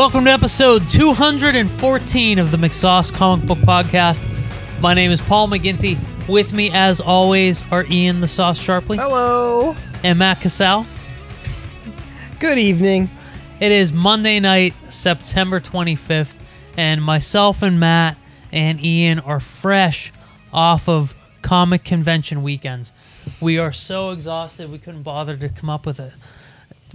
Welcome to episode 214 of the McSauce Comic Book Podcast. My name is Paul McGinty. With me, as always, are Ian the Sauce Sharpley Hello. and Matt Cassell. Good evening. It is Monday night, September 25th, and myself and Matt and Ian are fresh off of comic convention weekends. We are so exhausted, we couldn't bother to come up with a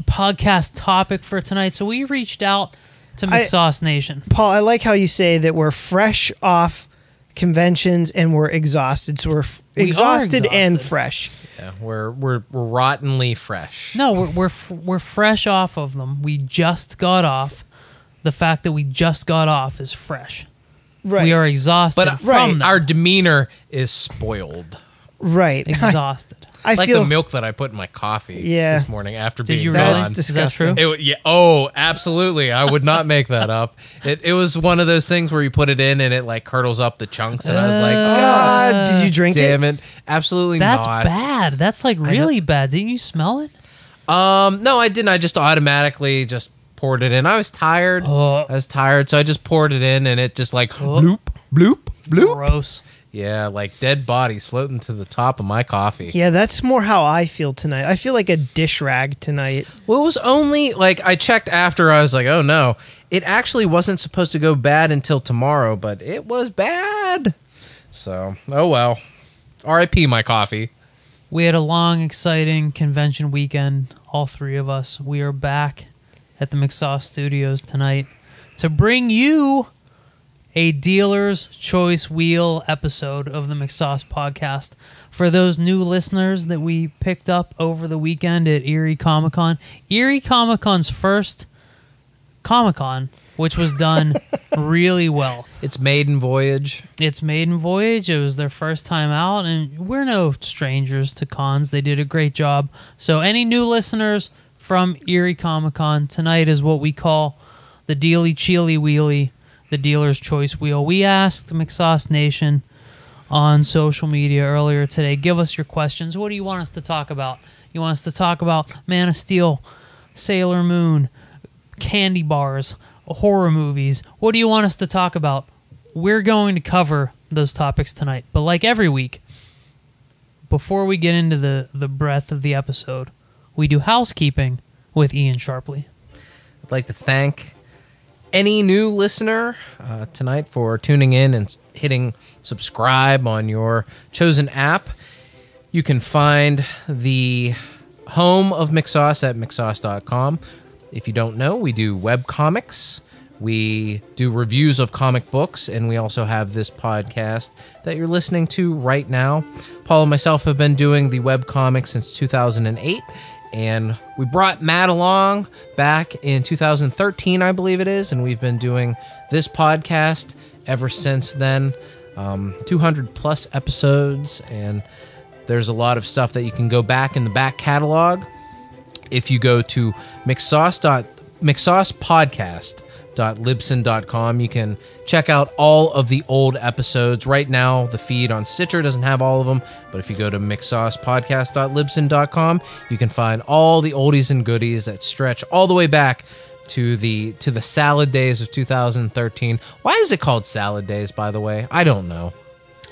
podcast topic for tonight, so we reached out to I- McSauce Nation. Paul, I like how you say that we're fresh off conventions and we're exhausted. So we're f- We are exhausted, and fresh. Yeah, we're we're we're rottenly fresh. No, we're we're f- we're fresh off of them. We just got off. The fact that we just got off is fresh. Right. We are exhausted but from Right. them. our demeanor is spoiled. right. exhausted. I like feel the milk that I put in my coffee Yeah. this morning after Did being you That's really? gone. Is that disgusting. true? It, yeah. Oh, absolutely. I would not make that up. It, it was one of those things where you put it in and it like curdles up the chunks, and I was like, God God, did you drink damn it? Damn it! Absolutely That's not. bad. That's like really bad. Didn't you smell it? Um, no, I didn't. I just automatically just poured it in. I was tired. Oh. I was tired, so I just poured it in, and it just like bloop, bloop, bloop. Gross. Yeah, like dead bodies floating to the top of my coffee. Yeah, that's more how I feel tonight. I feel like a dish rag tonight. Well, it was only like I checked after. I was like, oh no, it actually wasn't supposed to go bad until tomorrow, but it was bad. So, oh well. R.I.P. my coffee. We had a long, exciting convention weekend. All three of us. We are back at the McSauce Studios tonight to bring you a dealer's choice wheel episode of the McSauce podcast. For those new listeners that we picked up over the weekend at Erie Comic Con, Erie Comic Con's first Comic Con, which was done really well. It's maiden voyage. It's maiden voyage. It was their first time out, and we're no strangers to cons. They did a great job. So, any new listeners from Erie Comic Con tonight is what we call the Dealy Cheely Wheelie, the dealer's choice wheel. We asked the McSauce Nation on social media earlier today. Give us your questions. What do you want us to talk about? You want us to talk about Man of Steel, Sailor Moon, candy bars, horror movies. What do you want us to talk about? We're going to cover those topics tonight. But like every week, before we get into the, the breadth of the episode, we do housekeeping with Ian Sharpley. I'd like to thank any new listener uh, tonight for tuning in and hitting subscribe on your chosen app. You can find the home of McSauce at McSauce.com. If you don't know, we do web comics. We do reviews of comic books, and we also have this podcast that you're listening to right now. Paul and myself have been doing the web comics since 2008, and we brought Matt along back in 2013, I believe it is, and we've been doing this podcast ever since then. Um, 200 plus episodes, and there's a lot of stuff that you can go back in the back catalog if you go to mcsauce dot mcsaucepodcast.libsyn.com you can check out all of the old episodes. Right now the feed on stitcher doesn't have all of them but if you go to mcsaucepodcast.libsyn.com you can find all the oldies and goodies that stretch all the way back to the to the salad days of 2013 why is it called salad days by the way? I don't know.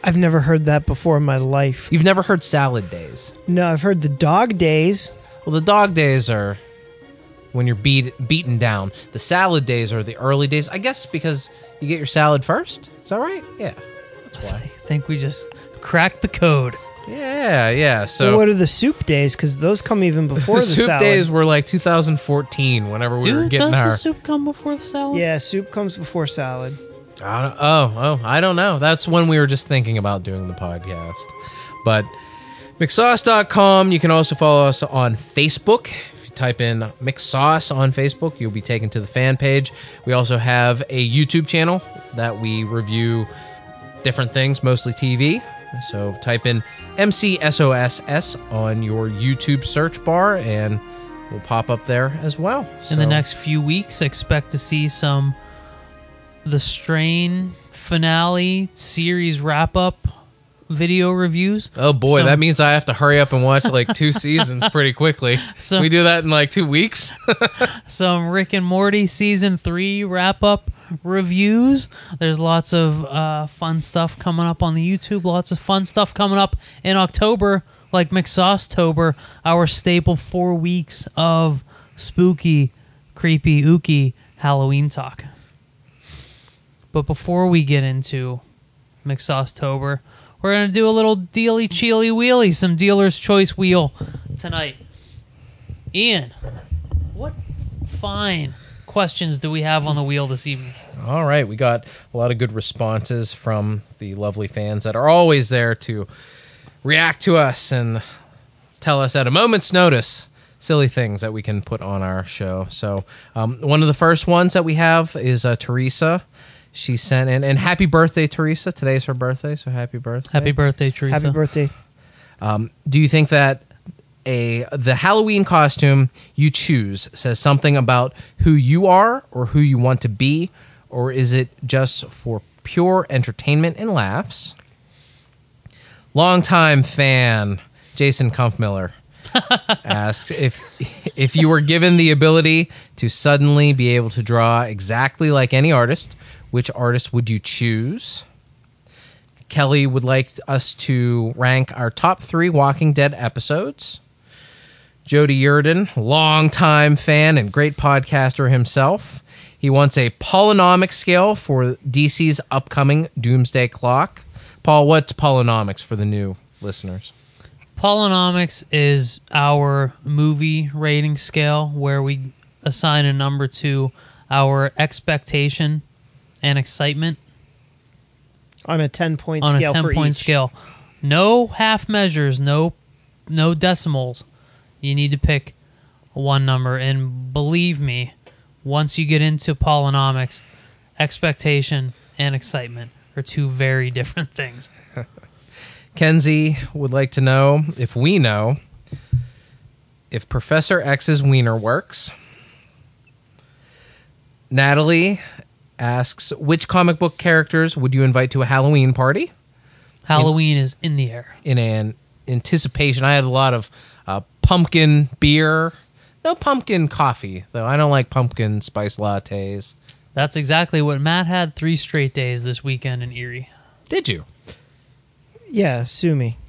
I've never heard that before in my life. you've never heard salad days? No, I've heard the dog days. Well, the dog days are when you're beat beaten down. The salad days are the early days, I guess, because you get your salad first. Is that right? Yeah, that's why. I think we just cracked the code. Yeah, yeah. So So what are the soup days? Because those come even before the the, soup salad. days were like 2014. Whenever we were Dude, getting does our. the soup come before the salad? Yeah, soup comes before salad. I don't, oh, oh, I don't know. That's when we were just thinking about doing the podcast. But McSauce.com. You can also follow us on Facebook. Type in McSauce on Facebook, you'll be taken to the fan page. We also have a YouTube channel that we review different things, mostly TV. So type in MCSOSS on your YouTube search bar and we'll pop up there as well. In the next few weeks, expect to see some the strain finale series wrap up video reviews. Oh boy, Some- that means I have to hurry up and watch like two seasons pretty quickly. So- we do that in like two weeks. some Rick and Morty season three wrap up reviews. There's lots of uh, fun stuff coming up on the YouTube. Lots of fun stuff coming up in October, like McSaucetober, our staple four weeks of spooky, creepy, ooky Halloween talk. But before we get into McSaucetober, we're gonna do a little dealy cheely wheelie, some dealer's choice wheel tonight. Ian, what fine questions do we have on the wheel this evening? All right, we got a lot of good responses from the lovely fans that are always there to react to us and tell us at a moment's notice silly things that we can put on our show. So, um, one of the first ones that we have is uh, Teresa. She sent in, and happy birthday, Teresa. Today's her birthday, so happy birthday. Happy birthday, Teresa. Happy birthday. Um, do you think that a the Halloween costume you choose says something about who you are or who you want to be, or is it just for pure entertainment and laughs? Longtime fan Jason Kampfmiller asks if if you were given the ability to suddenly be able to draw exactly like any artist, which artist would you choose? Kelly would like us to rank our top three Walking Dead episodes. Jody Yurden, longtime fan and great podcaster himself. He wants a polynomic scale for DC's upcoming Doomsday Clock. Paul, what's polynomics for the new listeners? Polynomics is our movie rating scale where we assign a number to our expectation and excitement On a 10 point on scale a 10 for point each. scale. No half measures, no no decimals. You need to pick one number and believe me, once you get into polynomics, expectation and excitement are two very different things. Kenzie would like to know if we know if Professor X's wiener works. Natalie asks, which comic book characters would you invite to a Halloween party? Halloween is in the air. In an anticipation, I had a lot of uh, pumpkin beer. No pumpkin coffee, though. I don't like pumpkin spice lattes. That's exactly what Matt had three straight days this weekend in Erie. Did you? Yeah, sue me.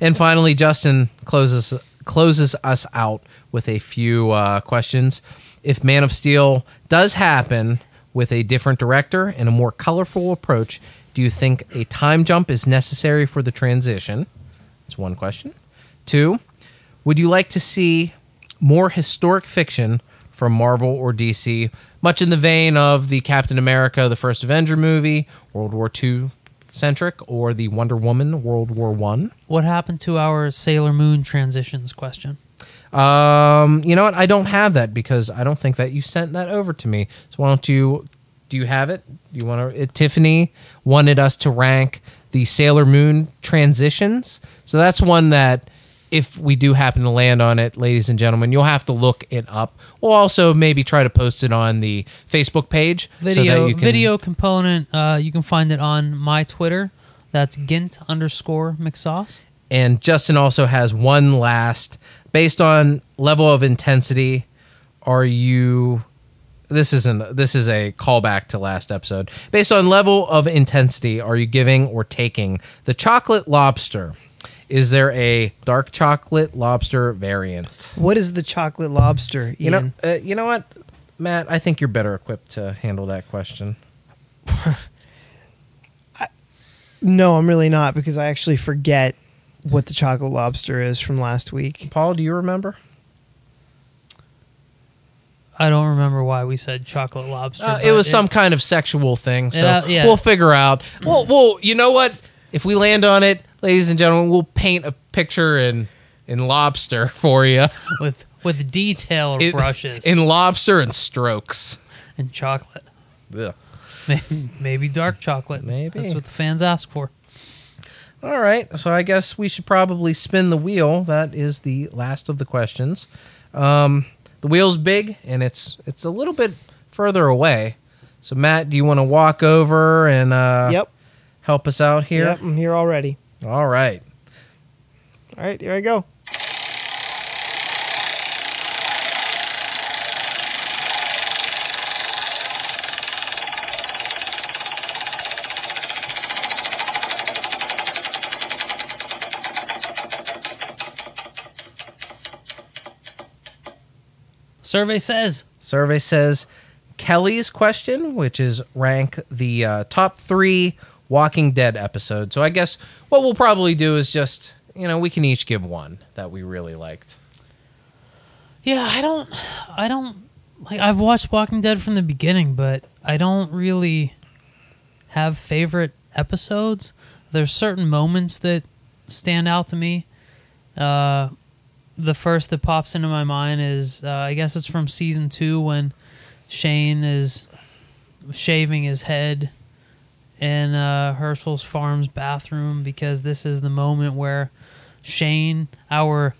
And finally, Justin closes closes us out with a few uh, questions. If Man of Steel does happen with a different director and a more colorful approach, do you think a time jump is necessary for the transition? That's one question. Two, would you like to see more historic fiction from Marvel or DC, much in the vein of the Captain America, the First Avenger movie, World War II centric, or the Wonder Woman, World War One? What happened to our Sailor Moon transitions question? Um, you know what? I don't have that because I don't think that you sent that over to me. So why don't you? Do you have it? Do you want to? Tiffany wanted us to rank the Sailor Moon transitions. So that's one that, if we do happen to land on it, ladies and gentlemen, you'll have to look it up. We'll also maybe try to post it on the Facebook page. so Video that you can, video component. Uh, you can find it on my Twitter. That's Gint underscore McSauce. And Justin also has one last based on level of intensity. Are you? This isn't. This is a callback to last episode. Based on level of intensity, are you giving or taking the chocolate lobster? Is there a dark chocolate lobster variant? What is the chocolate lobster? You know. Uh, you know what, Matt? I think you're better equipped to handle that question. no, I'm really not because I actually forget what the chocolate lobster is from last week. Paul, do you remember? I don't remember why we said chocolate lobster. Uh, it was some kind of sexual thing, so uh, yeah. we'll figure out. Well, well, you know what? If we land on it, ladies and gentlemen, we'll paint a picture in in lobster for you. with with detailed In- brushes in lobster and strokes. and chocolate. Ugh. Maybe, maybe dark chocolate. Maybe. that's what the fans ask for. All right, so I guess we should probably spin the wheel. That is the last of the questions. Um, the wheel's big and it's it's a little bit further away. So Matt, do you want to walk over and uh, Yep. help us out here? Yep, I'm here already. All right. All right, here I go. Survey says Survey says Kelly's question, which is rank the uh, top three Walking Dead episodes. So I guess what we'll probably do is just, you know, we can each give one that we really liked. Yeah, I don't I don't like I've watched Walking Dead from the beginning, but I don't really have favorite episodes. There's certain moments that stand out to me. Uh the first that pops into my mind is uh, I guess it's from season 2 when Shane is shaving his head in uh, Hershel's farm's bathroom because this is the moment where Shane, our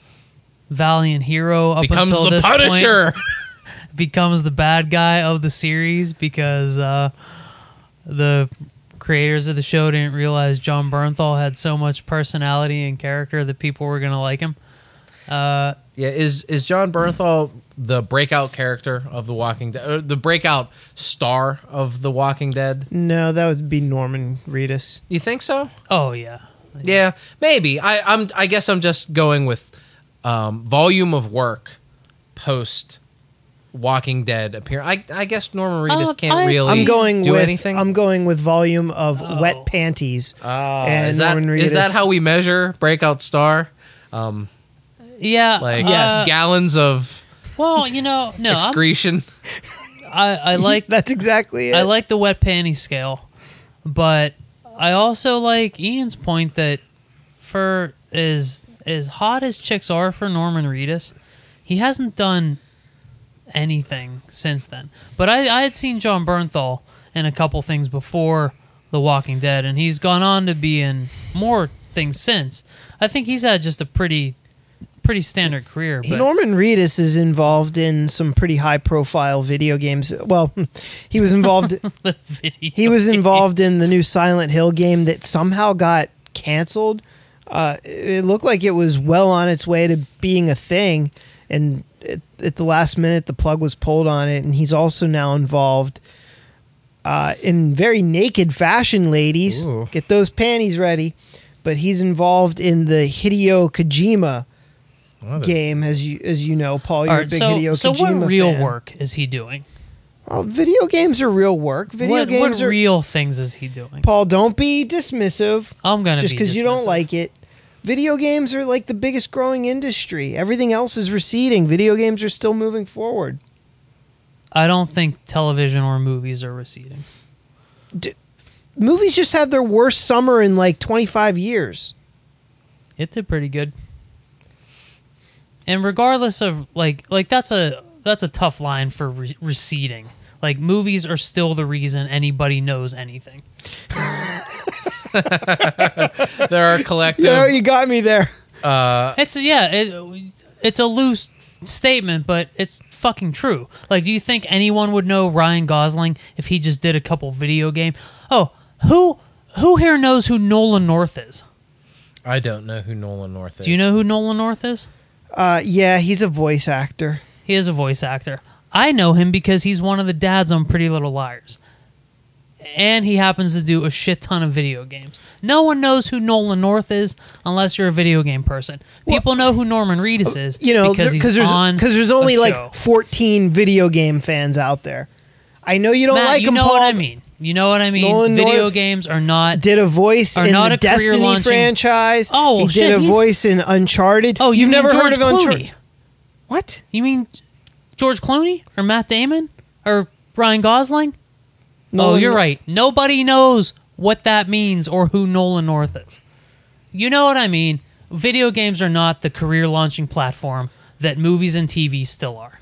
valiant hero, up Becomes until the this point, Punisher. becomes the bad guy of the series because uh, the creators of the show didn't realize Jon Bernthal had so much personality and character that people were gonna like him. Uh, Yeah, is is Jon Bernthal the breakout character of The Walking Dead? Uh, the breakout star of The Walking Dead? No, that would be Norman Reedus. You think so? oh yeah, Yeah, maybe. I, I'm. I guess I'm just going with um, volume of work post Walking Dead appear. I, I guess Norman Reedus Uh, can't I'd really. I'm going do with anything. I'm going with volume of Oh. wet panties. Ah, and is that Norman is that how we measure breakout star? Um, yeah. like uh, gallons of Well, you know, no, I'm- excretion. I, I like That's exactly it. I like the wet panty scale, but I also like Ian's point that for as as hot as chicks are for Norman Reedus, he hasn't done anything since then. But I, I had seen Jon Bernthal in a couple things before The Walking Dead, and he's gone on to be in more things since. I think he's had just a pretty pretty standard career. But Norman Reedus is involved in some pretty high profile video games. Well, he was involved he was involved games. in the new Silent Hill game that somehow got canceled. Uh, it looked like it was well on its way to being a thing, and at, at the last minute, the plug was pulled on it. And he's also now involved uh, in very naked fashion, ladies. Ooh. Get those panties ready. But he's involved in the Hideo Kojima Well, game, as you as you know, Paul. You're All a big so, Hideo so what real fan. work is he doing? Well, video games are real work. Video what, games what are real things is he doing? Paul. Don't be dismissive. I'm gonna just be because you don't like it. Video games are like the biggest growing industry. Everything else is receding. Video games are still moving forward. I don't think television or movies are receding. Movies just had their worst summer in like 25 years. It did pretty good. And regardless of like like that's a that's a tough line for re- receding. Like movies are still the reason anybody knows anything. there are collective. Yeah, you got me there. uh, It's yeah, it, it's a loose statement, but it's fucking true. Like, do you think anyone would know Ryan Gosling if he just did a couple video game? Oh, who who here knows who Nolan North is? I don't know who Nolan North is. Do you know who Nolan North is? Uh, yeah, he's a voice actor. He is a voice actor. I know him because he's one of the dads on Pretty Little Liars. And he happens to do a shit ton of video games. No one knows who Nolan North is unless you're a video game person. People know who Norman Reedus is You know, because because he's there's on because there's only show. like 14 video game fans out there. I know you don't Matt, like you him, know Paul. what I mean. You know what I mean. Nolan Video North games are not. Did a voice Are in not the a career Destiny launching- franchise. Oh, he shit, did a he's- voice in Uncharted. Oh, you you've mean never George heard of Clooney? Uncharted? What? You mean George Clooney or Matt Damon or Ryan Gosling? oh, Nolan- you're right. Nobody knows what that means or who Nolan North is. You know what I mean? Video games are not the career launching platform that movies and TV still are.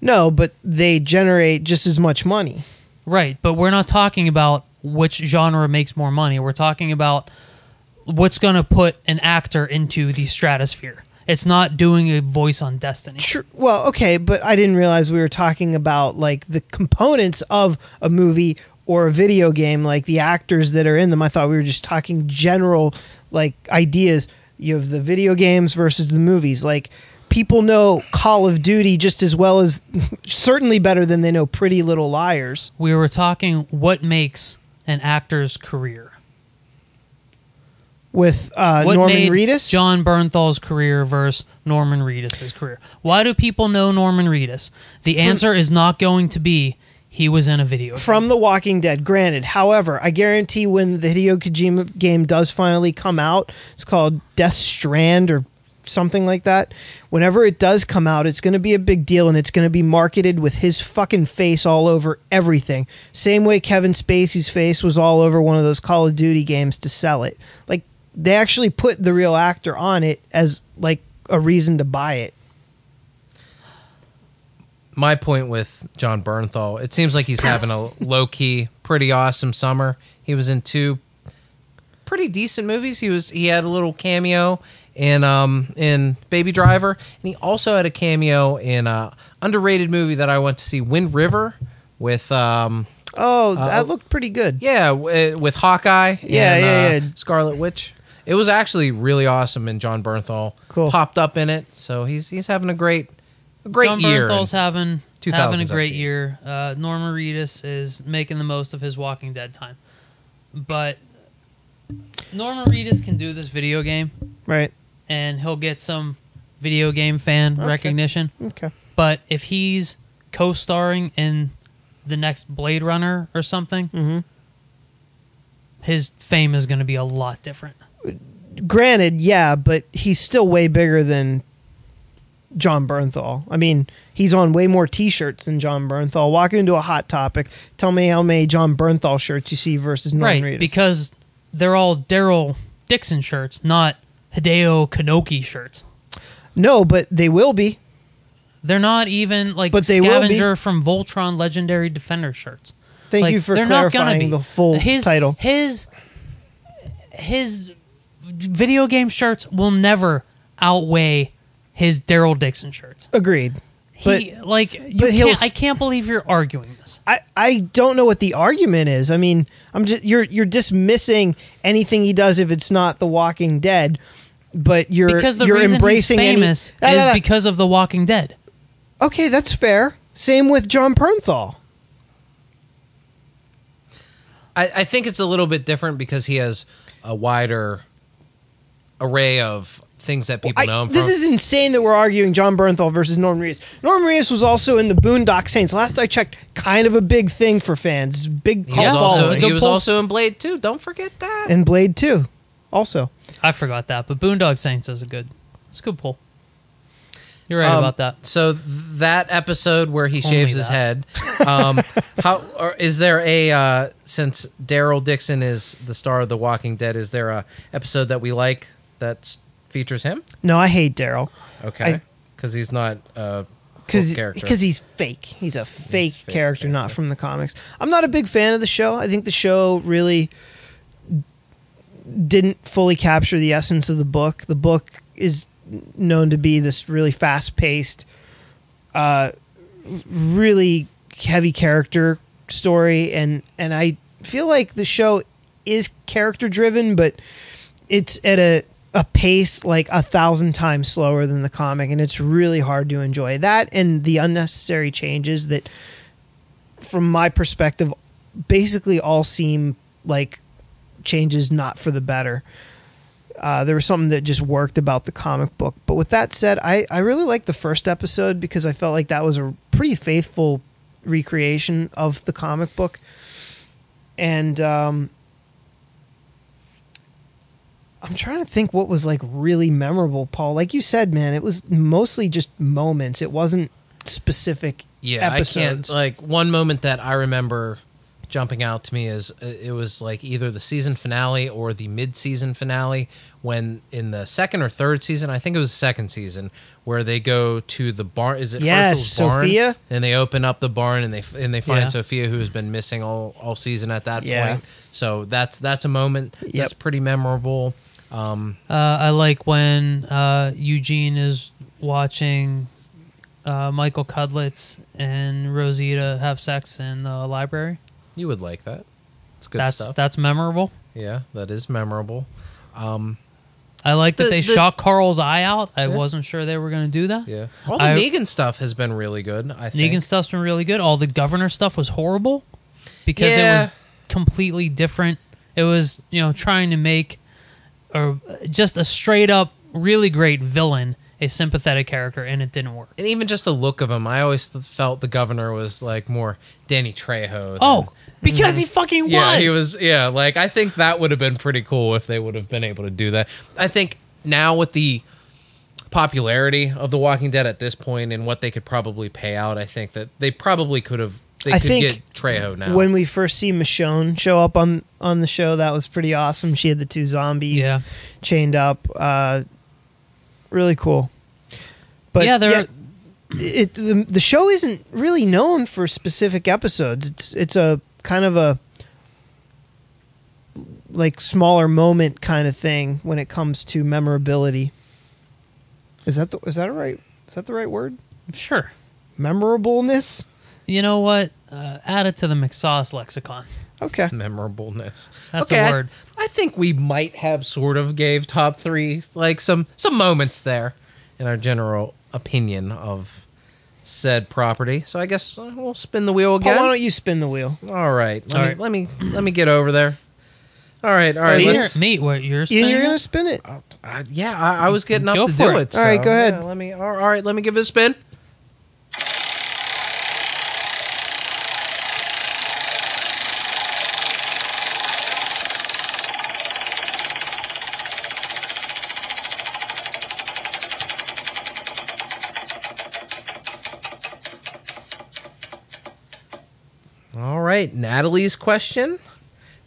No, but they generate just as much money. Right, but we're not talking about which genre makes more money. We're talking about what's going to put an actor into the stratosphere. It's not doing a voice on Destiny. Sure. Well, okay, but I didn't realize we were talking about like the components of a movie or a video game, like the actors that are in them. I thought we were just talking general like ideas. You have the video games versus the movies. Like people know Call of Duty just as well as certainly better than they know Pretty Little Liars. We were talking what makes an actor's career. With uh, What Norman made Reedus, Jon Bernthal's career versus Norman Reedus' career. Why do people know Norman Reedus? The answer is not going to be he was in a video. game. from The Walking Dead. Granted, however, I guarantee when the Hideo Kojima game does finally come out, it's called Death Strand or something like that. Whenever it does come out, it's going to be a big deal and it's going to be marketed with his fucking face all over everything. Same way Kevin Spacey's face was all over one of those Call of Duty games to sell it. Like they actually put the real actor on it as like a reason to buy it. my point with Jon Bernthal, it seems like he's having a low key, pretty awesome summer. He was in two pretty decent movies. He was he had a little cameo in um in Baby Driver, and he also had a cameo in a underrated movie that I went to see, Wind River, with um Oh, that looked pretty good. yeah w- with Hawkeye, Yeah, and, yeah, uh. Scarlet Witch. It was actually really awesome, and Jon Bernthal Cool. popped up in it. So he's he's having a great a great John year. Bernthal's having having a I great year. Uh, Norman Reedus is making the most of his Walking Dead time, but Norman Reedus can do this video game, Right. And he'll get some video game fan recognition. Okay. But if he's co-starring in the next Blade Runner or something, Mhm. his fame is going to be a lot different. granted, yeah, but he's still way bigger than Jon Bernthal. I mean, he's on way more T-shirts than Jon Bernthal. Walk into a hot topic. Tell me how many Jon Bernthal shirts you see versus Norman right, Reedus. because they're all Daryl Dixon shirts, not Hideo Kanoki shirts. no, but they will be. They're not even like But they will be. Scavenger from Voltron Legendary Defender shirts. Thank Like, you for they're not gonna clarifying be. the full his, title. His his video game shirts will never outweigh his Daryl Dixon shirts. Agreed. But He like you but he'll can't, s- I can't believe you're arguing this. I, I don't know what the argument is. I mean, I'm just you're you're dismissing anything he does if it's not The Walking Dead, but you're Because the you're reason embracing he's famous ah, is ah. because of The Walking Dead. Okay, that's fair. Same with Jon Bernthal. I, I think it's a little bit different because he has a wider array of things that people I- know him this from. is insane that we're arguing Jon Bernthal versus Norman Reedus. Norman Reedus was also in the Boondock Saints. Last I checked, kind of a big thing for fans. Big he cult was, Yeah, also, that's a following. good he was also in Blade 2. Don't forget that. and Blade too. Also, I forgot that, but Boondock Saints is a good. It's a good pull. You're right Um, about that. So th- that episode where he Only shaves his head, um, how or is there a uh, since Daryl Dixon is the star of The Walking Dead? Is there a episode that we like that features him? no, I hate Daryl Okay, because he's not a because character. because he's fake. He's a fake, fake character, not from the comics. I'm not a big fan of the show. I think the show really didn't fully capture the essence of the book. The book is known to be this really fast paced, uh, really heavy character story, and and I feel like the show is character driven, but it's at a a pace like a thousand times slower than the comic, and it's really hard to enjoy that and the unnecessary changes that, from my perspective, basically all seem like changes not for the better. Uh, there was something that just worked about the comic book. But with that said, I, I really liked the first episode because I felt like that was a pretty faithful recreation of the comic book. And um, I'm trying to think what was like really memorable, Paul. Like you said, man, it was mostly just moments. It wasn't specific Yeah, episodes. I can't. Like one moment that I remember jumping out to me is uh, it was like either the season finale or the mid-season finale when in the second or third season, I think it was the second season, where they go to the barn. Is it Yes, Hershel's barn? Sophia. And they open up the barn and they and they find Yeah. Sophia who has been missing all all season at that Yeah. point. So that's that's a moment Yep. that's pretty memorable. Um, Uh, I like when uh, Eugene is watching uh, Michael Cudlitz and Rosita have sex in the library. You would like that. It's good that's stuff. that's memorable. yeah, that is memorable. Um, I like that The- they the- shot Carl's eye out. I Yeah. wasn't sure they were going to do that. yeah, all the I- Negan stuff has been really good. I think. Negan stuff's been really good. All the governor stuff was horrible because it was completely different. It was you know trying to make a just a straight up really great villain a sympathetic character, and it didn't work. and even just the look of him, I always felt the governor was like more Danny Trejo. than- Oh, because he fucking was. yeah, he was. Yeah, like I think that would have been pretty cool if they would have been able to do that. I think now with the popularity of The Walking Dead at this point and what they could probably pay out, I think that they probably could have. They I could think get Trejo now. When we first see Michonne show up on on the show, that was pretty awesome. She had the two zombies Yeah. chained up. Uh, really cool. But Yeah, they're- it the the show isn't really known for specific episodes. It's it's a kind of a like smaller moment kind of thing when it comes to memorability. Is that the, is that a right? Is that the right word? sure. Memorableness. You know what? Uh, add it to the McSauce lexicon. Okay. memorableness. That's okay, a I- word. I, think we might have sort of gave top three like some some moments there in our general opinion of said property. So I guess uh, we'll spin the wheel Paul, again. why don't you spin the wheel? All right, let All me right. let me let me get over there. All right, all right. Let's, meet what yours? Ian, you're gonna spin it. uh, yeah, I, I was getting up Go to do it. it. All right, so, go ahead. yeah, let me. All all right, let me give it a spin. Right, Natalie's question: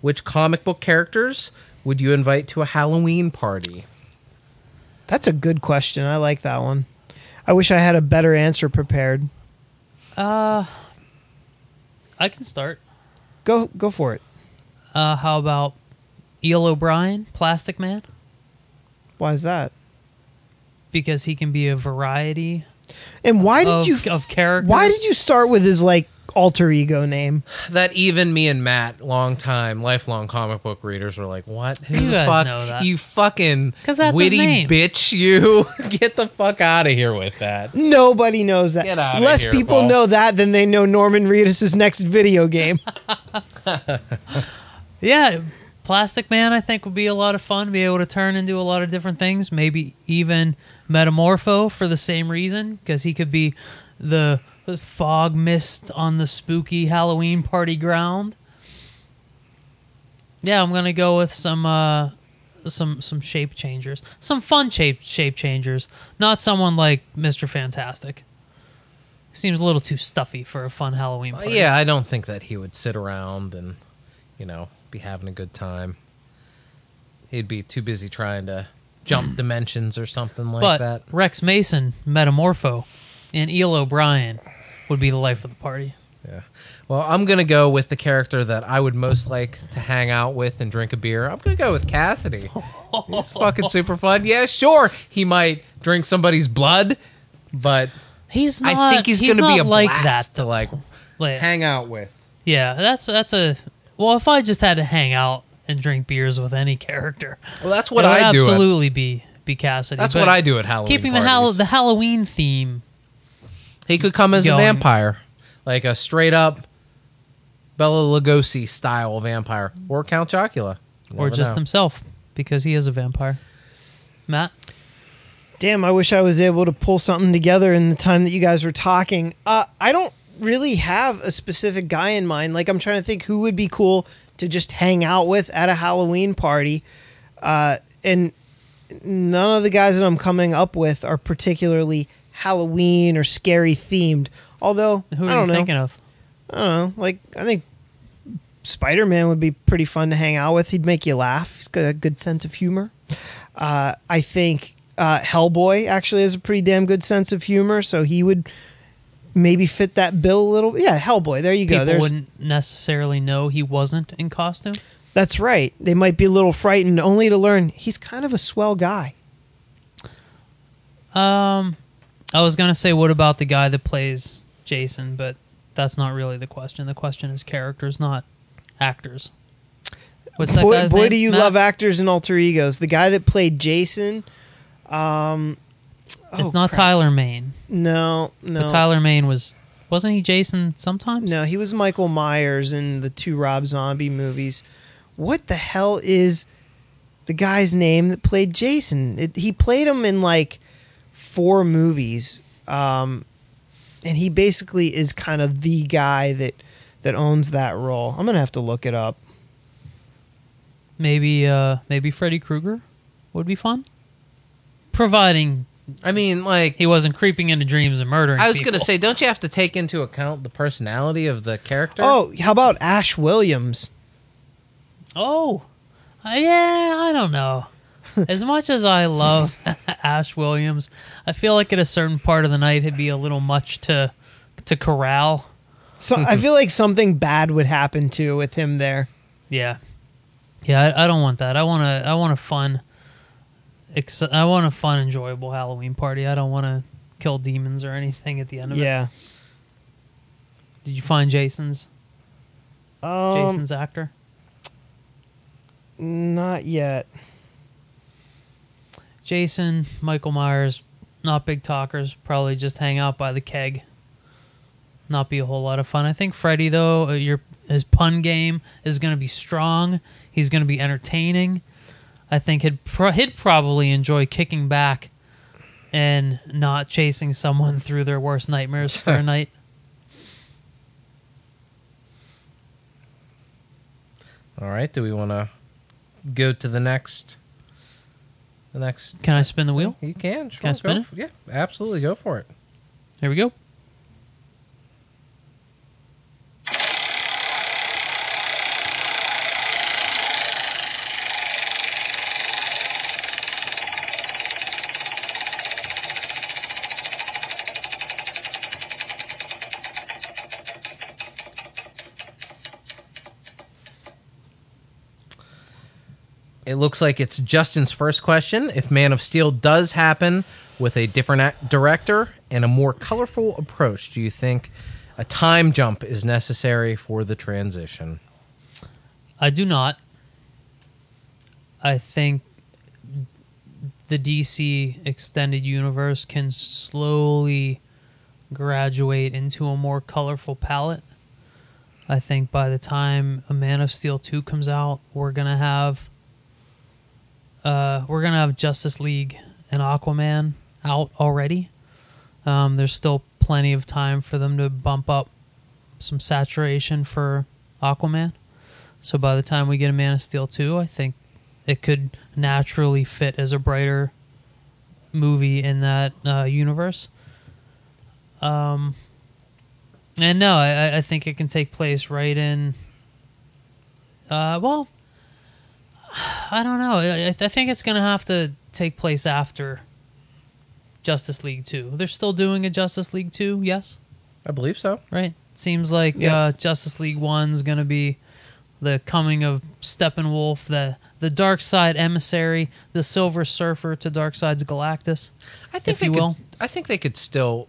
Which comic book characters would you invite to a Halloween party? That's a good question. I like that one. I wish I had a better answer prepared. Uh, I can start. Go go for it. Uh, how about Eel O'Brien, Plastic Man? Why is that? Because he can be a variety And why did of, you of characters. Why did you start with his like alter ego name? that even me and Matt, long time, lifelong comic book readers, were like, "What? Who You the guys fuck? know that. You fucking 'Cause that's witty bitch! You get the fuck out of here with that." Nobody knows that. Get Less here, people Paul. know that than they know Norman Reedus' next video game. Yeah, Plastic Man, I think would be a lot of fun. Be able to turn and do a lot of different things. Maybe even Metamorpho for the same reason, because he could be the fog mist on the spooky Halloween party ground. Yeah, I'm gonna go with some uh, some some shape changers, some fun shape shape changers. Not someone like Mister Fantastic. Seems a little too stuffy for a fun Halloween party. yeah, I don't think that he would sit around and, you know, be having a good time. He'd be too busy trying to jump dimensions or something like but that. Rex Mason, Metamorpho, and Eel O'Brien would be the life of the party. Yeah. Well, I'm gonna go with the character that I would most like to hang out with and drink a beer. I'm gonna go with Cassidy. He's fucking super fun. Yeah, sure, he might drink somebody's blood, but He's not. I think he's, gonna be a like that. to like Like, hang out with. yeah, that's that's a. Well, if I just had to hang out and drink beers with any character, Well, that's what I do. At, absolutely be be Cassidy. that's what I do at Halloween. Keeping the parties. Hall- the Halloween theme, He could come as Going. a vampire, like a straight up Bela Lugosi style vampire, or Count Chocula, You or just know. himself, because he is a vampire. Matt, Damn, I wish I was able to pull something together in the time that you guys were talking. Uh, I don't really have a specific guy in mind. Like, I'm trying to think who would be cool to just hang out with at a Halloween party. Uh, and none of the guys that I'm coming up with are particularly Halloween or scary themed. Although, who I are don't you know. thinking of? I don't know. Like, I think Spider Man would be pretty fun to hang out with. He'd make you laugh. He's got a good sense of humor. Uh, I think uh, Hellboy actually has a pretty damn good sense of humor, so he would maybe fit that bill a little. Yeah, Hellboy. There you go. People There's, wouldn't necessarily know he wasn't in costume. that's right. They might be a little frightened, only to learn he's kind of a swell guy. Um, I was gonna say, what about the guy that plays Jason? But that's not really the question. The question is characters, not actors. What's that boy, guy's boy do you Matt? love actors and alter egos. The guy that played Jason. Um, It's oh, not crap. Tyler Mane. No, no. But Tyler Mane was wasn't he Jason sometimes? No, he was Michael Myers in the two Rob Zombie movies. What the hell is the guy's name that played Jason? It, he played him in like four movies, um, and he basically is kind of the guy that that owns that role. I'm gonna have to look it up. Maybe uh maybe Freddy Krueger would be fun. Providing I mean, like he wasn't creeping into dreams and murdering I was people. gonna say, don't you have to take into account the personality of the character? Oh, how about Ash Williams? Oh, uh, yeah, I don't know. as much as I love Ash Williams, I feel like at a certain part of the night it'd be a little much to to corral. So I feel like something bad would happen too with him there. Yeah, yeah, I, I don't want that. I want to. I want a fun. Ex- I want a fun, enjoyable Halloween party. I don't want to kill demons or anything at the end of it. Yeah. Did you find Jason's Um, Jason's actor? Not yet. Jason, Michael Myers, not big talkers. Probably just hang out by the keg. Not be a whole lot of fun. I think Freddy though, uh, your his pun game is going to be strong. He's going to be entertaining. I think he'd pro- he'd probably enjoy kicking back and not chasing someone through their worst nightmares for a night. All right. Do we want to go to the next? The next. Can I spin the wheel? You can. Sure. Can I spin go it? f- yeah, absolutely. Go for it. Here we go. It looks like it's Justin's first question. If Man of Steel does happen with a different director and a more colorful approach, do you think a time jump is necessary for the transition? I do not. I think the DC extended universe can slowly graduate into a more colorful palette. I think by the time a Man of Steel 2 comes out, we're going to have uh, we're to have Justice League and Aquaman out already. Um, there's still plenty of time for them to bump up some saturation for Aquaman. So by the time we get a Man of Steel 2, I think it could naturally fit as a brighter movie in that uh, universe. Um, and no, I, I think it can take place right in. Uh, well, I don't know. I, I think it's going to have to take place after Justice League 2. They're still doing a Justice League 2, yes? I believe so. right? Seems like Yeah. uh, Justice League One's gonna be the coming of Steppenwolf, the the Darkseid emissary, the Silver Surfer to Darkseid's Galactus. I think they you could, will. I think they could still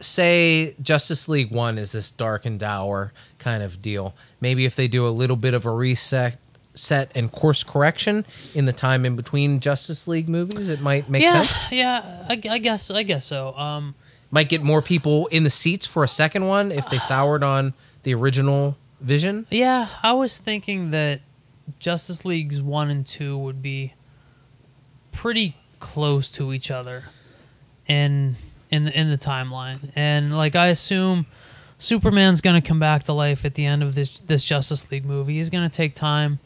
say Justice League One is this dark and dour kind of deal. Maybe if they do a little bit of a reset, set and course correction in the time in between Justice League movies, it might make yeah, sense. yeah, I, I guess, I guess so. Um, Might get more people in the seats for a second one if they soured on the original vision. yeah, I was thinking that Justice Leagues One and Two would be pretty close to each other in in in the timeline, and like I assume. Superman's gonna come back to life at the end of this this Justice League movie. He's gonna take time.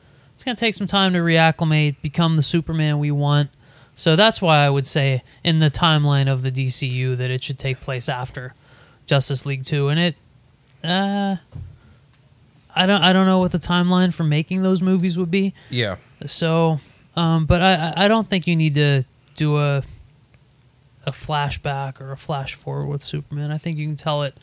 It's gonna take some time to reacclimate, become the Superman we want. So that's why I would say in the timeline of the DCU that it should take place after Justice League Two, and it. Uh, I don't. I don't know what the timeline for making those movies would be. Yeah. So, um, but I, I- I don't think you need to do a a flashback or a flash forward with Superman. I think you can tell it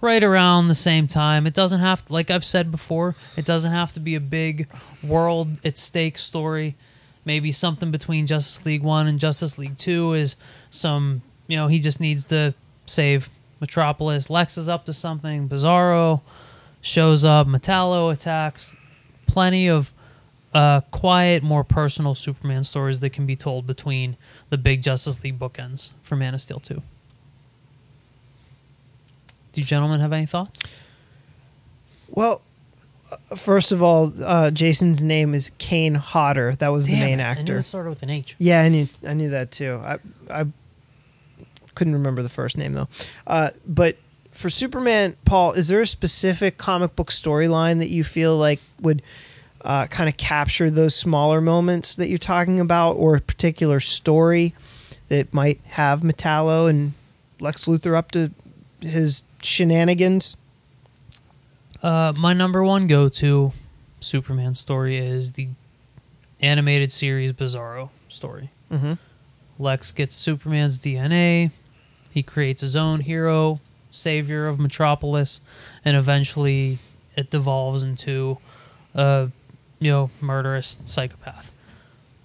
right around the same time. It doesn't have to, like I've said before, it doesn't have to be a big world at stake story. Maybe something between Justice League 1 and Justice League 2 is some, you know, he just needs to save Metropolis. Lex is up to something. Bizarro, shows up. Metallo attacks. Plenty of uh, quiet, more personal Superman stories that can be told between the big Justice League bookends for Man of Steel 2. Do you gentlemen have any thoughts? Well, uh, first of all, uh, Jason's name is Kane Hodder. That was the main it, I knew actor. it started with an H. Yeah, I knew I knew that too. I I couldn't remember the first name though. Uh, but for Superman, Paul, is there a specific comic book storyline that you feel like would uh, kind of capture those smaller moments that you're talking about, or a particular story that might have Metallo and Lex Luthor up to his shenanigans? Uh, my number one go-to Superman story is the animated series Bizarro story. Mm-hmm. Lex gets Superman's DNA. He creates his own hero, savior of Metropolis, and eventually it devolves into a you know murderous psychopath.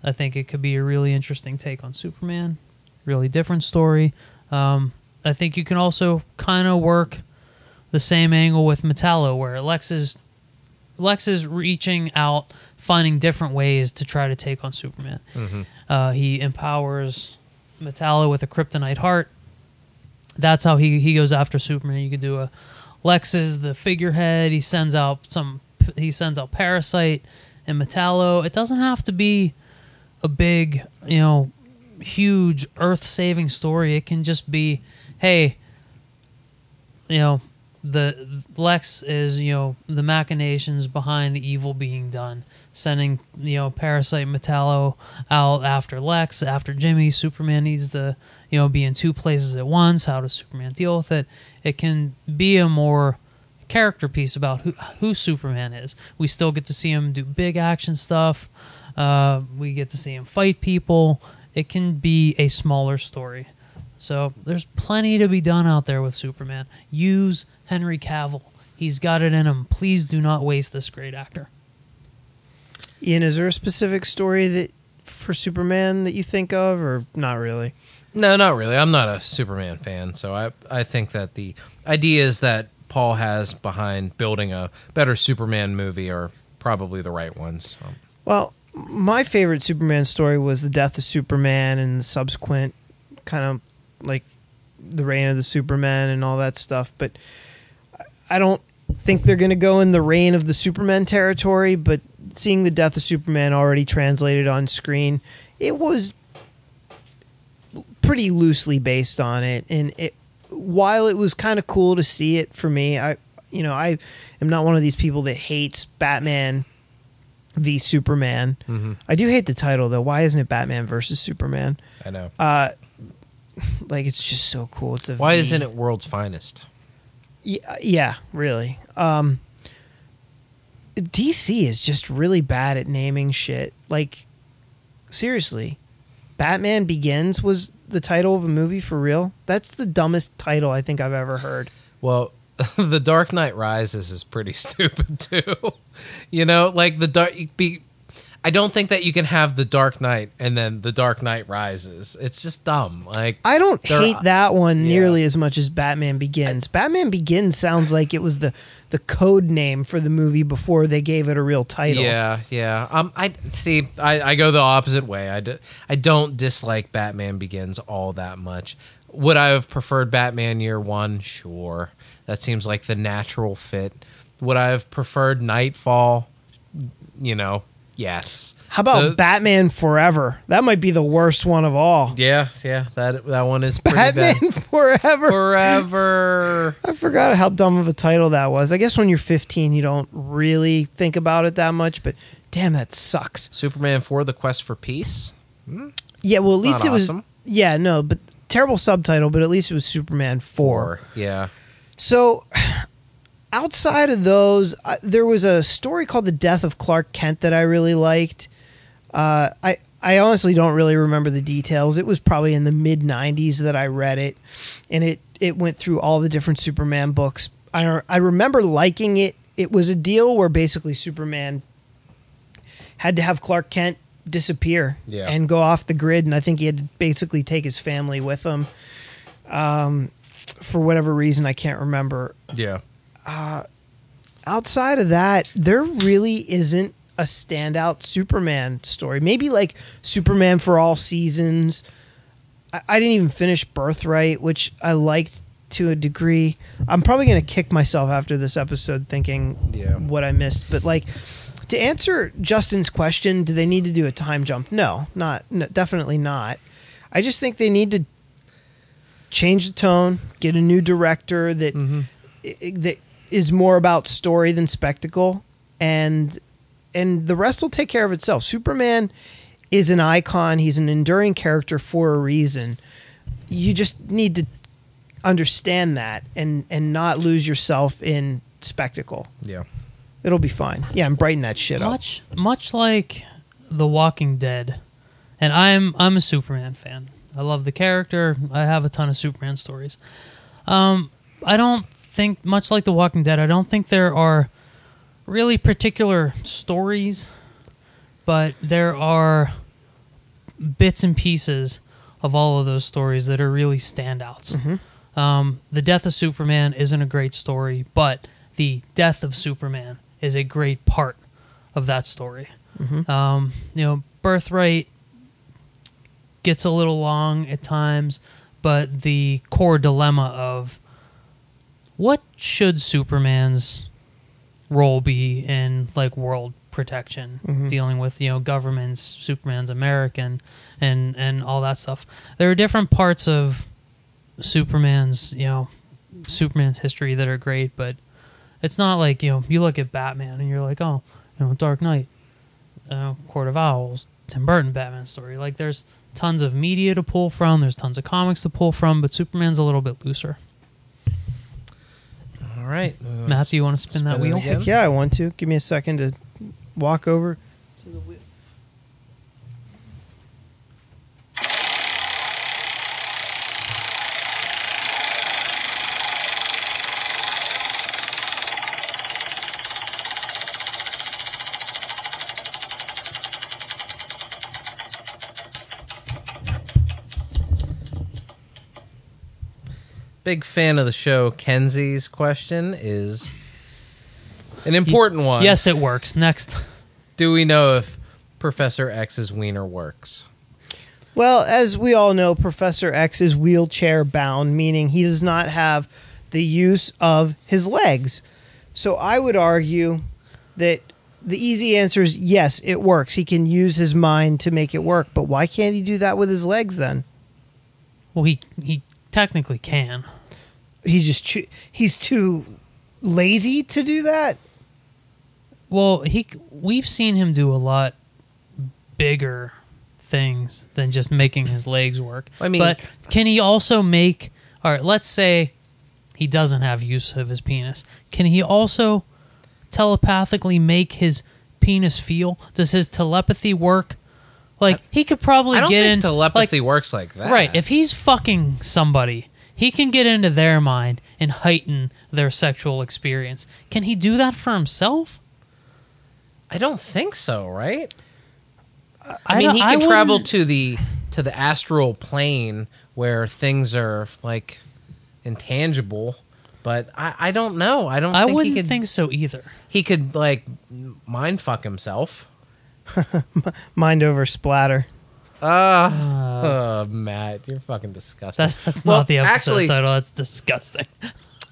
I think it could be a really interesting take on Superman. Really different story. Um, I think you can also kind of work the same angle with Metallo, where Lex is Lex is reaching out, finding different ways to try to take on Superman. Uh, he empowers Metallo with a kryptonite heart. That's how he, he goes after Superman. You could do a Lex is the figurehead. He sends out some. He sends out Parasite and Metallo. It doesn't have to be a big, you know, huge earth-saving story. It can just be, hey, you know, the Lex is you know the machinations behind the evil being done, sending you know Parasite Metallo out after Lex, after Jimmy. Superman needs to you know be in two places at once. How does Superman deal with it? It can be a more character piece about who who Superman is. We still get to see him do big action stuff. Uh, we get to see him fight people. It can be a smaller story. So there's plenty to be done out there with Superman. Use Henry Cavill. He's got it in him. Please do not waste this great actor. Ian, is there a specific story that for Superman that you think of, or not really? No, not really. I'm not a Superman fan, so I I think that the ideas that Paul has behind building a better Superman movie are probably the right ones. So. Well, my favorite Superman story was the death of Superman and the subsequent kind of like the reign of the Superman and all that stuff. But I don't think they're going to go in the reign of the Superman territory. But seeing the death of Superman already translated on screen, it was pretty loosely based on it. And it, while it was kind of cool to see it for me, I, you know, I am not one of these people that hates Batman v Superman. Mm-hmm. I do hate the title though. Why isn't it Batman versus Superman? I know. Uh, like it's just so cool. It's a Why V. isn't it World's Finest? Yeah, yeah really. Um, DC is just really bad at naming shit. Like, seriously, Batman Begins was the title of a movie for real. That's the dumbest title I think I've ever heard. Well, The Dark Knight Rises is pretty stupid too. you know, like the dark. Be, I don't think that you can have the Dark Knight and then the Dark Knight Rises. It's just dumb. Like I don't hate that one Yeah. nearly as much as Batman Begins. Batman Begins sounds like it was the the code name for the movie before they gave it a real title. Yeah, yeah. Um, I see. I, I go the opposite way. I, d- I don't dislike Batman Begins all that much. Would I have preferred Batman Year One? Sure, that seems like the natural fit. Would I have preferred Nightfall? You know, yes. How about The- Batman Forever? That might be the worst one of all. Yeah, yeah. That that one is pretty Batman bad. Forever. Forever. I forgot how dumb of a title that was. I guess when you're 15, you don't really think about it that much, but damn, that sucks. Superman Four: The Quest for Peace. Hmm. Yeah, well, at least it was. awesome. Yeah, no, but terrible subtitle, but at least it was Superman 4. Yeah. So, outside of those, uh, there was a story called "The Death of Clark Kent" that I really liked. Uh, I I honestly don't really remember the details. It was probably in the mid '90s that I read it, and it it went through all the different Superman books. I I remember liking it. It was a deal where basically Superman had to have Clark Kent disappear Yeah. and go off the grid, and I think he had to basically take his family with him. Um, for whatever reason, I can't remember Yeah. Uh, outside of that, there really isn't a standout Superman story. Maybe like Superman for all seasons. I, I didn't even finish Birthright, which I liked to a degree. I'm probably going to kick myself after this episode thinking Yeah. what I missed. But like to answer Justin's question, do they need to do a time jump? No, not no, definitely not. I just think they need to change the tone, get a new director that mm-hmm. i- that is more about story than spectacle, and and the rest will take care of itself. Superman is an icon; he's an enduring character for a reason. You just need to understand that and and not lose yourself in spectacle. Yeah. It'll be fine. Yeah, and brighten that shit up. much much like The Walking Dead, and I'm I'm a Superman fan. I love the character. I have a ton of Superman stories. Um, I don't think much like The Walking Dead. I don't think there are really particular stories, but there are bits and pieces of all of those stories that are really standouts. Um, the death of Superman isn't a great story, but the death of Superman is a great part of that story. Um, you know, Birthright gets a little long at times, but the core dilemma of what should Superman's role be in like world protection, dealing with you know governments, Superman's American, and and all that stuff. There are different parts of Superman's you know Superman's history that are great, but it's not like you know you look at Batman and you're like oh you know Dark Knight, uh, Court of Owls, Tim Burton Batman story. Like there's tons of media to pull from, there's tons of comics to pull from, but Superman's a little bit looser. All right. Uh, Matthew, you want to spin, that spin it wheel? Heck yeah, I want to. Give me a second to walk over Big fan of the show. Kenzie's question is an important one. Yes, it works. Next. Do we know if Professor X's wiener works? Well, as we all know, Professor X is wheelchair bound, meaning he does not have the use of his legs. So I would argue that the easy answer is yes, it works. He can use his mind to make it work, but why can't he do that with his legs then? Well, he he technically can. He just he's too lazy to do that. Well, he we've seen him do a lot bigger things than just making his legs work. I mean- but can he also make? All right, let's say he doesn't have use of his penis. Can he also telepathically make his penis feel? Does his telepathy work? Like he could probably I don't get think in telepathy like, works like that. Right. If he's fucking somebody, he can get into their mind and heighten their sexual experience. Can he do that for himself? I don't think so, right? I, I mean, don't- he I can travel wouldn't- to the to the astral plane where things are like intangible, but I, I don't know. I don't I think wouldn't he could think so either. he could like mind fuck himself. Mind over splatter. Ah, uh, Matt, you're fucking disgusting. That's that's Well, not the episode actually, title. That's disgusting.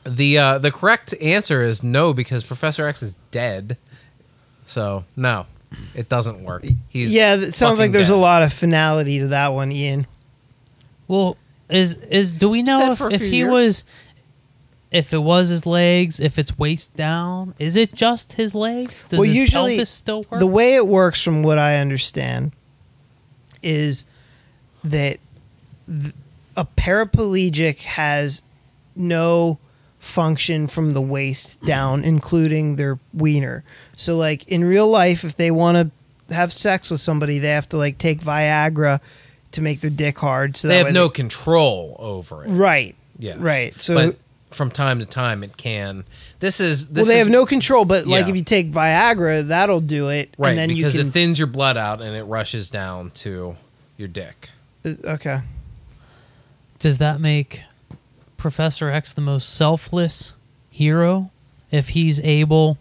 The uh, the correct answer is no because Professor X is dead. So no, it doesn't work. He's yeah, it sounds like there's dead. a lot of finality to that one, Ian. Well, is is do we know if, if he years. was if it was his legs, if it's waist down, is it just his legs? Does well, his usually pelvis still work? the way it works, from what I understand, is that a paraplegic has no function from the waist down, including their wiener. So, like in real life, if they want to have sex with somebody, they have to like take Viagra to make their dick hard. So They have no control over it. right, Yes. right. So. but from time to time it can. This is this well, they is, have no control, but like Yeah. if you take Viagra, that'll do it. right and then because you it thins your blood out and it rushes down to your dick. Okay. Does that make Professor X the most selfless hero if he's able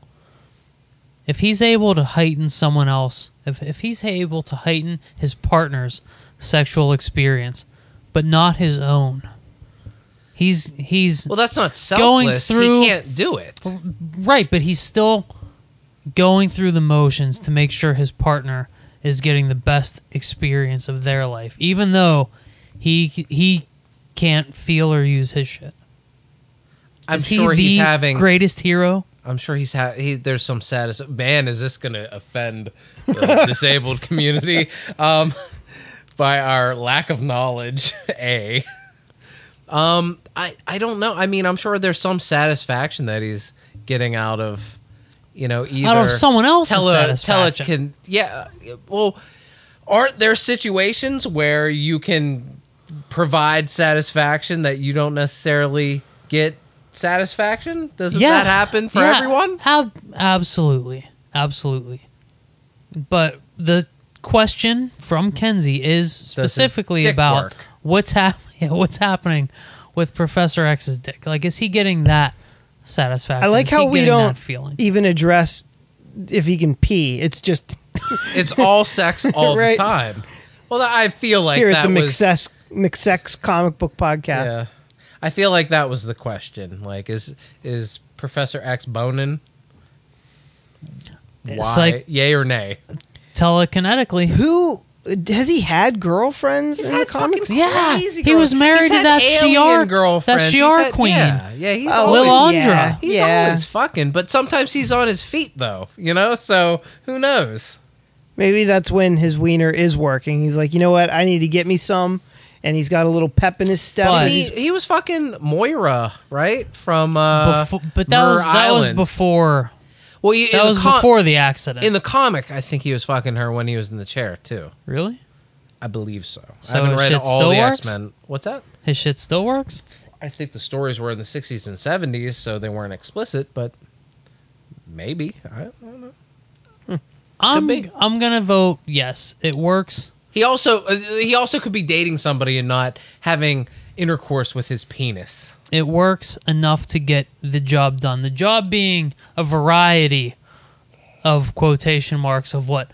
if he's able to heighten someone else, if if he's able to heighten his partner's sexual experience, but not his own. He's he's Well, that's not Going selfless. through- he can't do it. Right, but he's still going through the motions to make sure his partner is getting the best experience of their life, even though he he can't feel or use his shit. I'm is he sure the he's having. greatest hero. I'm sure he's ha- he. There's some satis. Man, is this going to offend the disabled community? Um, by our lack of knowledge, a. Um, I I don't know. I mean, I'm sure there's some satisfaction that he's getting out of, you know, either Out of someone else's tele, satisfaction. Can yeah. Well, aren't there situations where you can provide satisfaction that you don't necessarily get satisfaction? Doesn't that happen for Yeah, everyone? Ab- absolutely, absolutely. But the question from Kenzie is specifically about work? what's happening. What's happening with Professor X's dick? Like, is he getting that satisfaction? I like Is he how we getting don't that feeling. even address if he can pee. It's just It's all sex all Right. the time. Well, I feel like here at that the was McSex, McSex comic book podcast. yeah. I feel like that was the question. Like, is is Professor X boning? Why? It's like- yay or nay? Telekinetically, Who has he had girlfriends in the comics? fucking Yeah, crazy he was married he's to that alien Shi'ar- girlfriends. that He's Shi'ar had- queen. Yeah, yeah, he's Oh, Lil always, Andra. Yeah, he's yeah. always fucking. But sometimes he's on his feet though, you know. So who knows? Maybe that's when his wiener is working. He's like, you know what? I need to get me some, and he's got a little pep in his step. He, he was fucking Moira, right? From uh, Befo- but that Myrrh was that was before Well, you, that was com- before the accident. In the comic, I think he was fucking her when he was in the chair too. really, I believe so. So I haven't read all still the? X Men. What's that? his shit still works. I think the stories were in the 60s and 70s, so they weren't explicit, but maybe. I don't know. I'm be. I'm gonna vote yes. It works. He also uh, he also could be dating somebody and not having intercourse with his penis. It works enough to get the job done. The job being a variety of quotation marks of what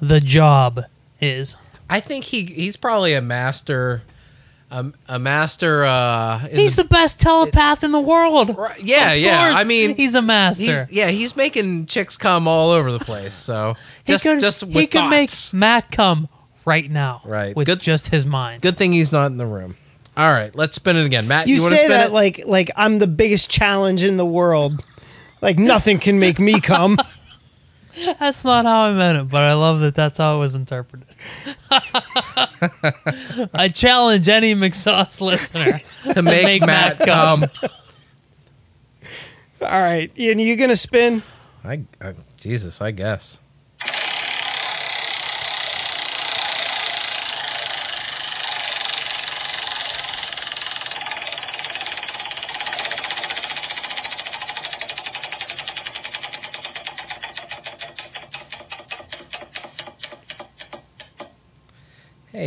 the job is. I think he he's probably a master um, a master uh in He's the best telepath in the world. Right, yeah, yeah. I mean, he's a master. he's, yeah, he's making chicks come all over the place. So just he could, just he could make. Matt come right now. Right. With Good- just his mind. Good thing he's not in the room. All right, let's spin it again. Matt, you, you, want to say spin that it? like like I'm the biggest challenge in the world. Like nothing can make me come. That's not how I meant it, but I love that that's how it was interpreted. I challenge any McSauce listener to make, make Matt, Matt come. come. All right, Ian, you gonna spin? I, I Jesus, I guess.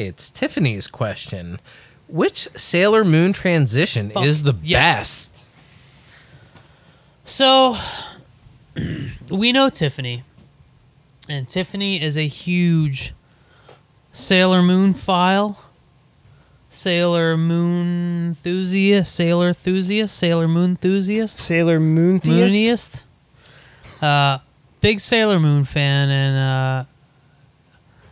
Hey, it's Tiffany's question. Which Sailor Moon transition is the yes. best? So we know Tiffany, and Tiffany is a huge Sailor Moon file. Sailor Moon enthusiast, Sailor enthusiast, Sailor Moon enthusiast, Sailor Moon theist. Mooniest. Uh, big Sailor Moon fan, and uh,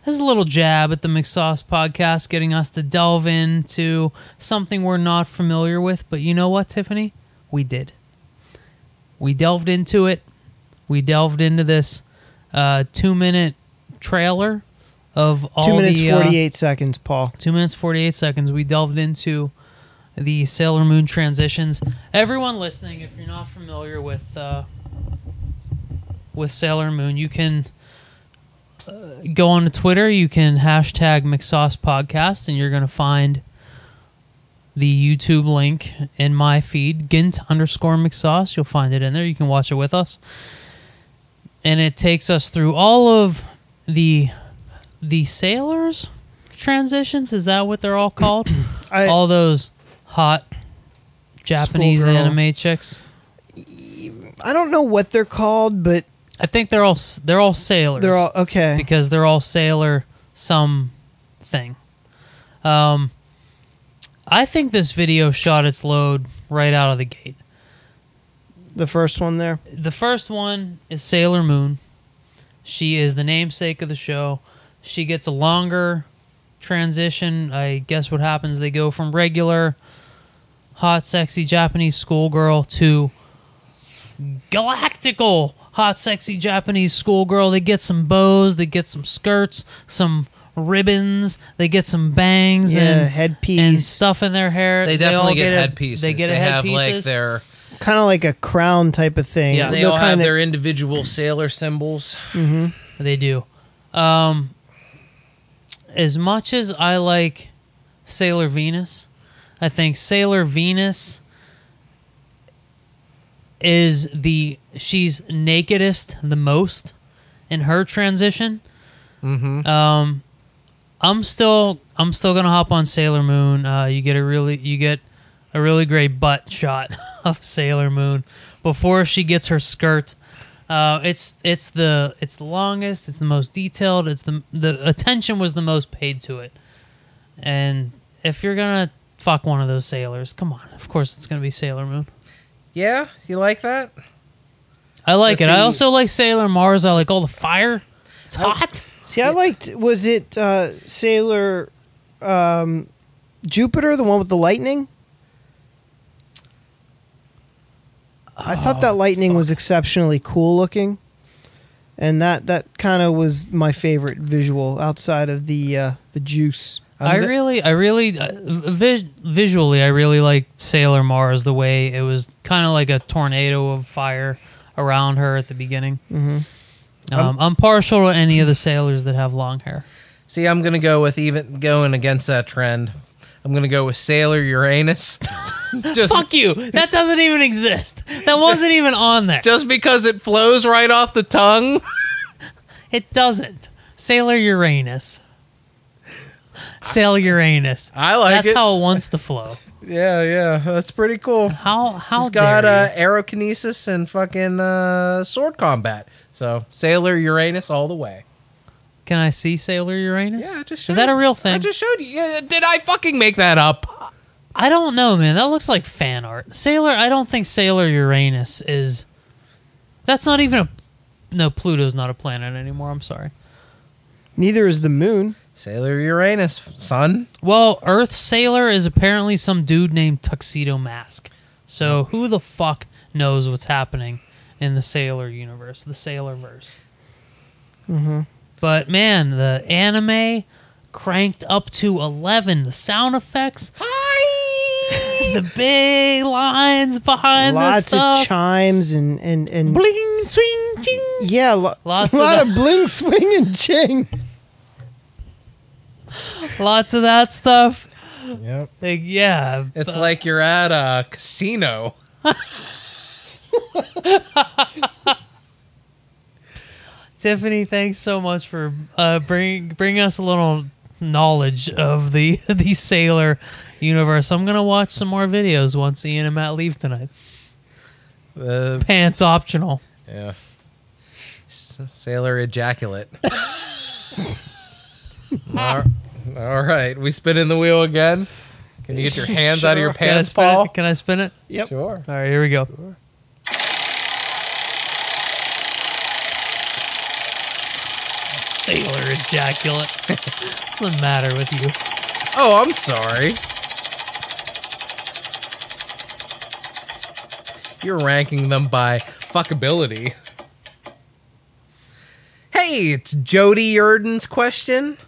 this is a little jab at the McSauce podcast, getting us to delve into something we're not familiar with. But you know what, Tiffany? We did. We delved into it. We delved into this uh, two-minute trailer of all Two minutes the uh, forty-eight seconds, Paul. Two minutes, 48 seconds. We delved into the Sailor Moon transitions. Everyone listening, if you're not familiar with uh, with Sailor Moon, you can go on to Twitter. You can hashtag McSauce Podcast, and you're going to find the YouTube link in my feed, Gint underscore McSauce. You'll find it in there. You can watch it with us. And it takes us through all of the the sailors transitions. Is that what they're all called? I, all those hot Japanese anime chicks. I don't know what they're called, but I think they're all they're all sailors. they're all okay. because they're all sailor some thing. Um, I think this video shot its load right out of the gate. the first one there. The first one is Sailor Moon. She is the namesake of the show. She gets a longer transition. I guess what happens, they go from regular hot, sexy Japanese schoolgirl to galactical hot, sexy Japanese schoolgirl. They get some bows, they get some skirts, some ribbons, they get some bangs Yeah, and headpiece. and stuff in their hair. They all definitely get, a- headpieces. They get a have like their Kind of like a crown type of thing. Yeah. they They'll all have kinda- their individual sailor symbols. They do. Um, as much as I like Sailor Venus, I think Sailor Venus is the she's nakedest the most in her transition. Mm-hmm. Um, I'm still I'm still gonna hop on Sailor Moon. Uh, you get a really you get a really great butt shot of Sailor Moon before she gets her skirt. Uh, it's it's the it's the longest. It's the most detailed. It's the the attention was the most paid to it. And if you're gonna fuck one of those sailors, come on. Of course, it's gonna be Sailor Moon. Yeah, you like that? I like With it. I the- also like Sailor Mars. I like all the fire. It's hot. See, I liked. Was it uh, Sailor um, Jupiter, the one with the lightning? I thought that lightning was exceptionally cool looking, and that that kind of was my favorite visual outside of the uh, the juice. I go- really, I really, uh, vis- visually, I really like Sailor Mars the way it was kind of like a tornado of fire around her at the beginning. hmm Um, I'm partial to any of the sailors that have long hair. See, I'm gonna go with even going against that trend. I'm gonna go with Sailor Uranus. just Fuck you! That doesn't even exist. That wasn't even on there. just because it flows right off the tongue. It doesn't. Sailor Uranus. Sail Uranus. I like it. That's it. how it wants to flow. yeah, yeah, that's pretty cool. How how She's got dare uh, aerokinesis and fucking uh, sword combat. So Sailor Uranus all the way. Can I see Sailor Uranus? Yeah, I just is that showed- a real thing? I just showed you. Yeah, did I fucking make that up? I don't know, man. That looks like fan art. Sailor, I don't think Sailor Uranus is. That's not even a. No, Pluto's not a planet anymore. I'm sorry. Neither is the moon. Sailor Uranus, son. Well, Earth Sailor is apparently some dude named Tuxedo Mask. So who the fuck knows what's happening in the Sailor universe, the Sailor verse? Mm-hmm. But man, the anime cranked up to 11. The sound effects, Hi. the big lines behind the Lots stuff. of chimes and and and Bling, swing, ching. yeah, lo- Lots a of lot of bling, swing, and ching. Lots of that stuff. Yep. Like, yeah. It's but- like you're at a casino. Tiffany, thanks so much for uh, bring bring us a little knowledge of the the Sailor universe. I'm gonna watch some more videos once Ian and Matt leave tonight. Uh, Pants optional. yeah. S- Sailor ejaculate. all, all right, we spin in the wheel again. Can you get your hands out of your Sure. Can I pants, spin Paul? it? Can I spin it? Yep. Sure. All right, here we go. Sailor ejaculate. What's the matter with you? Oh, I'm sorry. You're ranking them by fuckability. Hey, it's Jody Erden's question.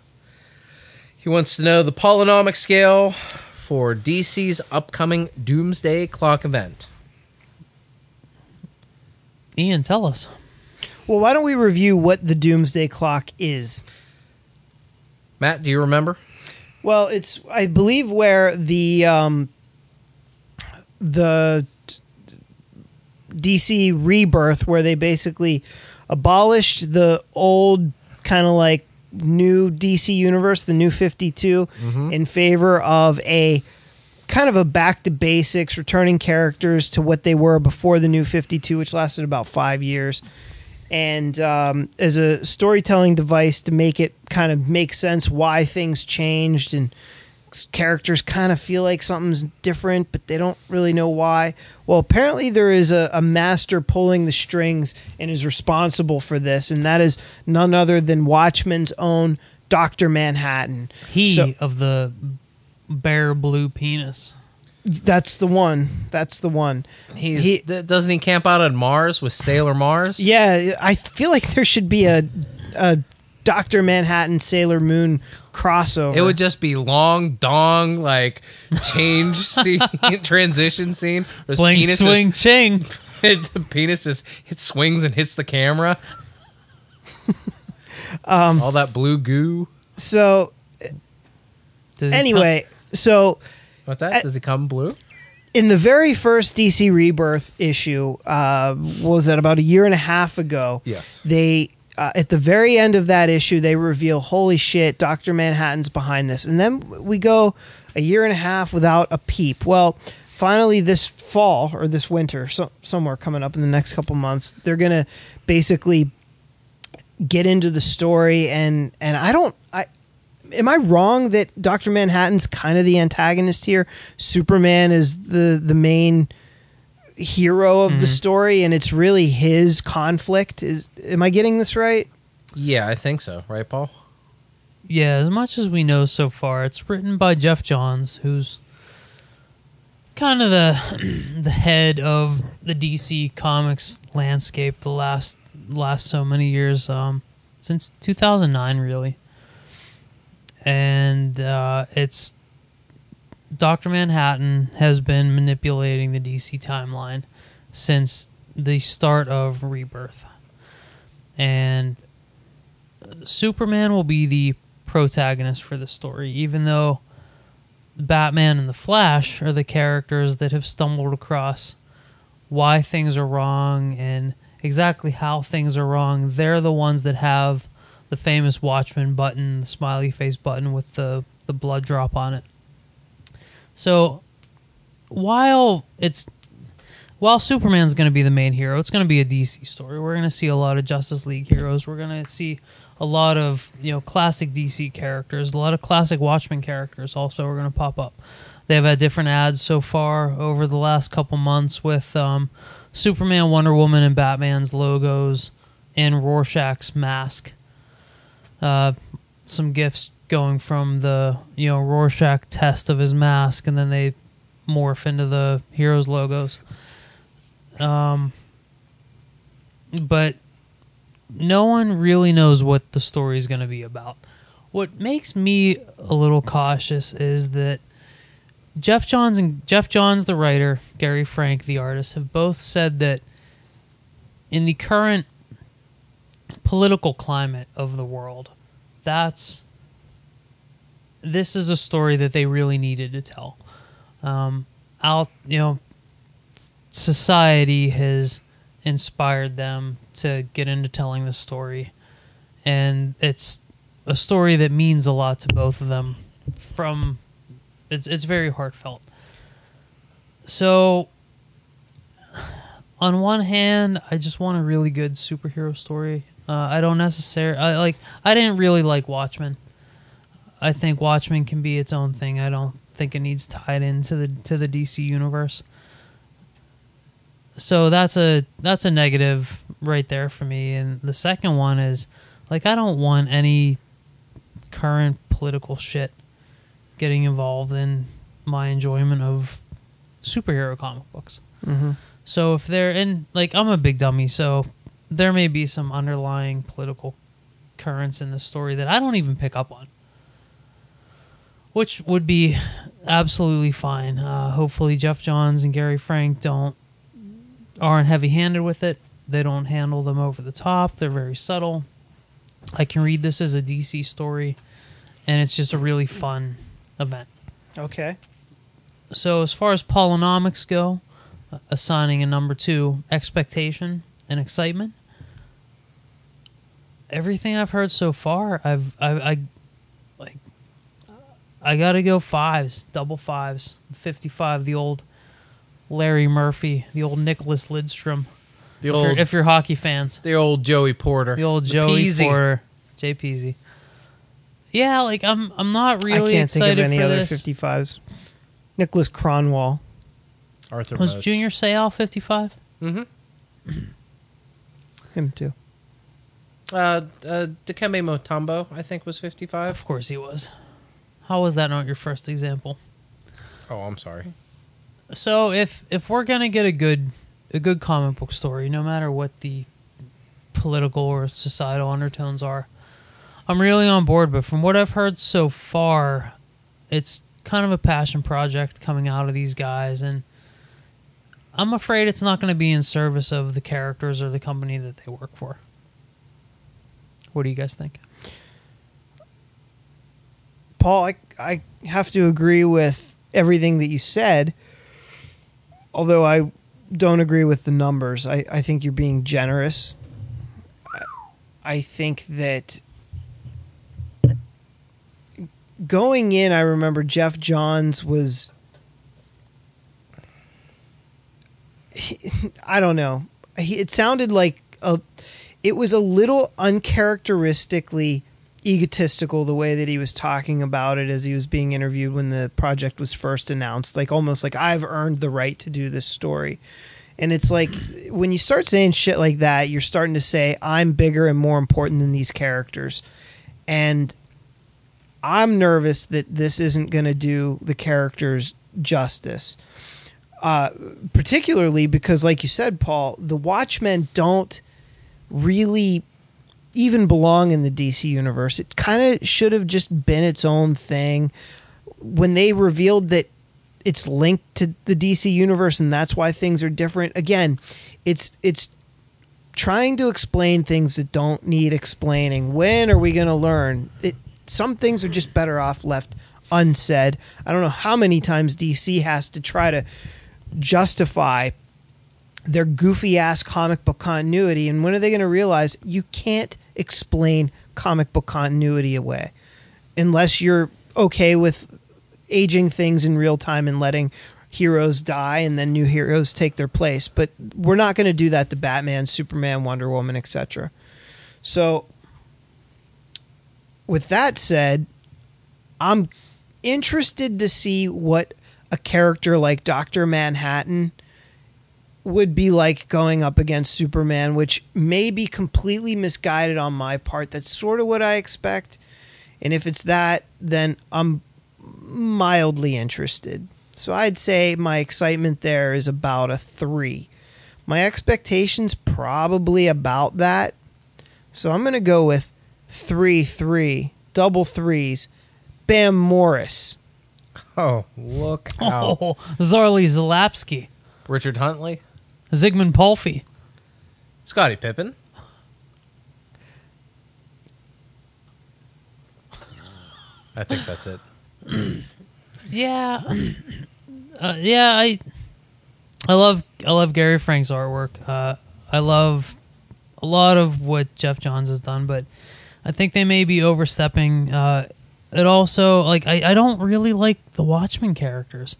He wants to know the polynomic scale for DC's upcoming Doomsday Clock event. Ian, tell us. Well, why don't we review what the Doomsday Clock is? Matt, do you remember? Well, it's I believe where the um, the DC rebirth, where they basically abolished the old kind of like new DC universe, the new Fifty in favor of a kind of a back to basics, returning characters to what they were before the New Fifty Two, which lasted about five years, and um, as a storytelling device to make it kind of make sense why things changed and characters kind of feel like something's different, but they don't really know why. Well, apparently there is a, a master pulling the strings and is responsible for this, and that is none other than Watchmen's own Doctor Manhattan. He So- of the bare blue penis. That's the one. That's the one. He's He- th- doesn't he camp out on Mars with Sailor Mars? Yeah, I feel like there should be a a Doctor Manhattan Sailor Moon crossover. It would just be long dong like change scene transition scene. Where his Bling penis swing just, ching. the penis just hit swings and hits the camera. Um, All that blue goo. so Does he anyway. So What's that? I- Does it come blue? in the very first DC Rebirth issue, uh, what was that about a year and a half ago? Yes. They uh, at the very end of that issue, they reveal, "Holy shit, Doctor Manhattan's behind this." And then we go a year and a half without a peep. Well, finally, this fall or this winter, so, somewhere coming up in the next couple months, they're gonna basically get into the story and and I don't I am I wrong that Doctor Manhattan's kind of the antagonist here? Superman is the the main hero of the story, and it's really his conflict. Is am I getting this right? Yeah, I think so. Right, Paul? Yeah, as much as we know so far, it's written by Geoff Johns, who's kind of the the head of the DC Comics landscape the last last so many years, um, since 2009, really. And uh, it's Doctor Manhattan has been manipulating the DC timeline since the start of Rebirth, and uh, Superman will be the protagonist for the story, even though Batman and the Flash are the characters that have stumbled across why things are wrong and exactly how things are wrong. They're the ones that have the famous Watchman button, the smiley face button with the, the blood drop on it. So while it's while Superman's going to be the main hero, it's going to be a DC story. We're going to see a lot of Justice League heroes. We're going to see a lot of you know classic DC characters, a lot of classic Watchmen characters. Also, are going to pop up. They've had different ads so far over the last couple months with um, Superman, Wonder Woman, and Batman's logos and Rorschach's mask. Uh, some gifts going from the you know Rorschach test of his mask, and then they morph into the heroes logos. Um, but no one really knows what the story is going to be about. What makes me a little cautious is that Geoff Johns and Geoff Johns, the writer, Gary Frank, the artist, have both said that in the current political climate of the world, that's this is a story that they really needed to tell. Um, out, you know, society has inspired them to get into telling the story, and it's a story that means a lot to both of them. From it's it's very heartfelt. So, on one hand, I just want a really good superhero story. Uh, I don't necessarily I like. I didn't really like Watchmen. I think Watchmen can be its own thing. I don't think it needs tied into the to the DC universe. So that's a that's a negative right there for me. And the second one is like I don't want any current political shit getting involved in my enjoyment of superhero comic books. Mm-hmm. So if they're in like I'm a big dummy, so there may be some underlying political currents in the story that I don't even pick up on. Which would be absolutely fine. Uh, hopefully Geoff Johns and Gary Frank don't aren't heavy handed with it. They don't handle them over the top. They're very subtle. I can read this as a DC story and it's just a really fun event. Okay. So as far as polynomics go, uh, assigning a number two, expectation and excitement. Everything I've heard so far, I've I, I I gotta go fives, double fives, fifty-five. The old Larry Murphy, the old Nicholas Lidstrom. The If you're, old, if you're hockey fans, the old Joey Porter, the old Joey Peasy. Porter, Jay Peasy. Yeah, like I'm, I'm not really I can't think of any for other this. 55s. Nicholas Kronwall. Arthur Was Moats. Junior Seau fifty-five? Mm-hmm. Him too. Uh, uh, Dikembe Mutombo, I think, was 55. Of course he was. How was that not your first example? Oh, I'm sorry. So if if we're gonna get a good a good comic book story, no matter what the political or societal undertones are, I'm really on board. But from what I've heard so far, it's kind of a passion project coming out of these guys, and I'm afraid it's not going to be in service of the characters or the company that they work for. What do you guys think? Paul, I, I have to agree with everything that you said, although I don't agree with the numbers. I, I think you're being generous. I- think that going in, I remember Geoff Johns was. I don't know. It sounded like a. It was a little uncharacteristically egotistical the way that he was talking about it as he was being interviewed when the project was first announced like almost like I've earned the right to do this story. And it's like when you start saying shit like that, you're starting to say I'm bigger and more important than these characters. And I'm nervous that this isn't going to do the characters justice. Uh, particularly because, like you said, Paul, the Watchmen don't really even belong in the DC universe. It kind of should have just been its own thing. When they revealed that it's linked to the DC universe and that's why things are different, again, it's it's trying to explain things that don't need explaining. When are we going to learn? It, some things are just better off left unsaid. I don't know how many times DC has to try to justify their goofy ass comic book continuity and when are they going to realize you can't explain comic book continuity away. Unless you're okay with aging things in real time and letting heroes die and then new heroes take their place. But we're not going to do that to batman superman wonder woman etc so with that said i'm interested to see what a character like dr manhattan would be like going up against Superman, which may be completely misguided on my part. That's sort of what I expect. And if it's that, then I'm mildly interested. So I'd say my excitement there is about a three. My expectations probably about that. So I'm going to go with three, three, double threes. Bam Morris. Oh, look oh, out. Oh, Zarley Zalapski, Richard Huntley, Zigmund Palffy. Scottie Pippen. I think that's it. Yeah, uh, yeah. I I love I love Gary Frank's artwork. Uh, I love a lot of what Geoff Johns has done, but I think they may be overstepping. Uh, it also like I, I don't really like the Watchmen characters.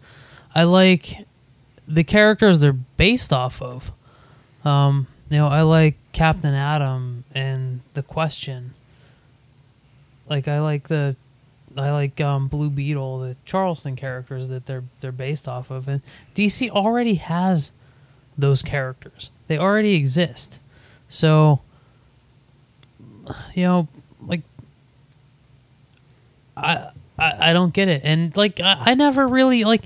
I like the characters they're based off of. Um, you know, I like Captain Atom and the Question. Like I like the I like um, Blue Beetle, the Charlton characters that they're they're based off of, and DC already has those characters. They already exist. So, you know, like I I, I don't get it, and like I, I never really like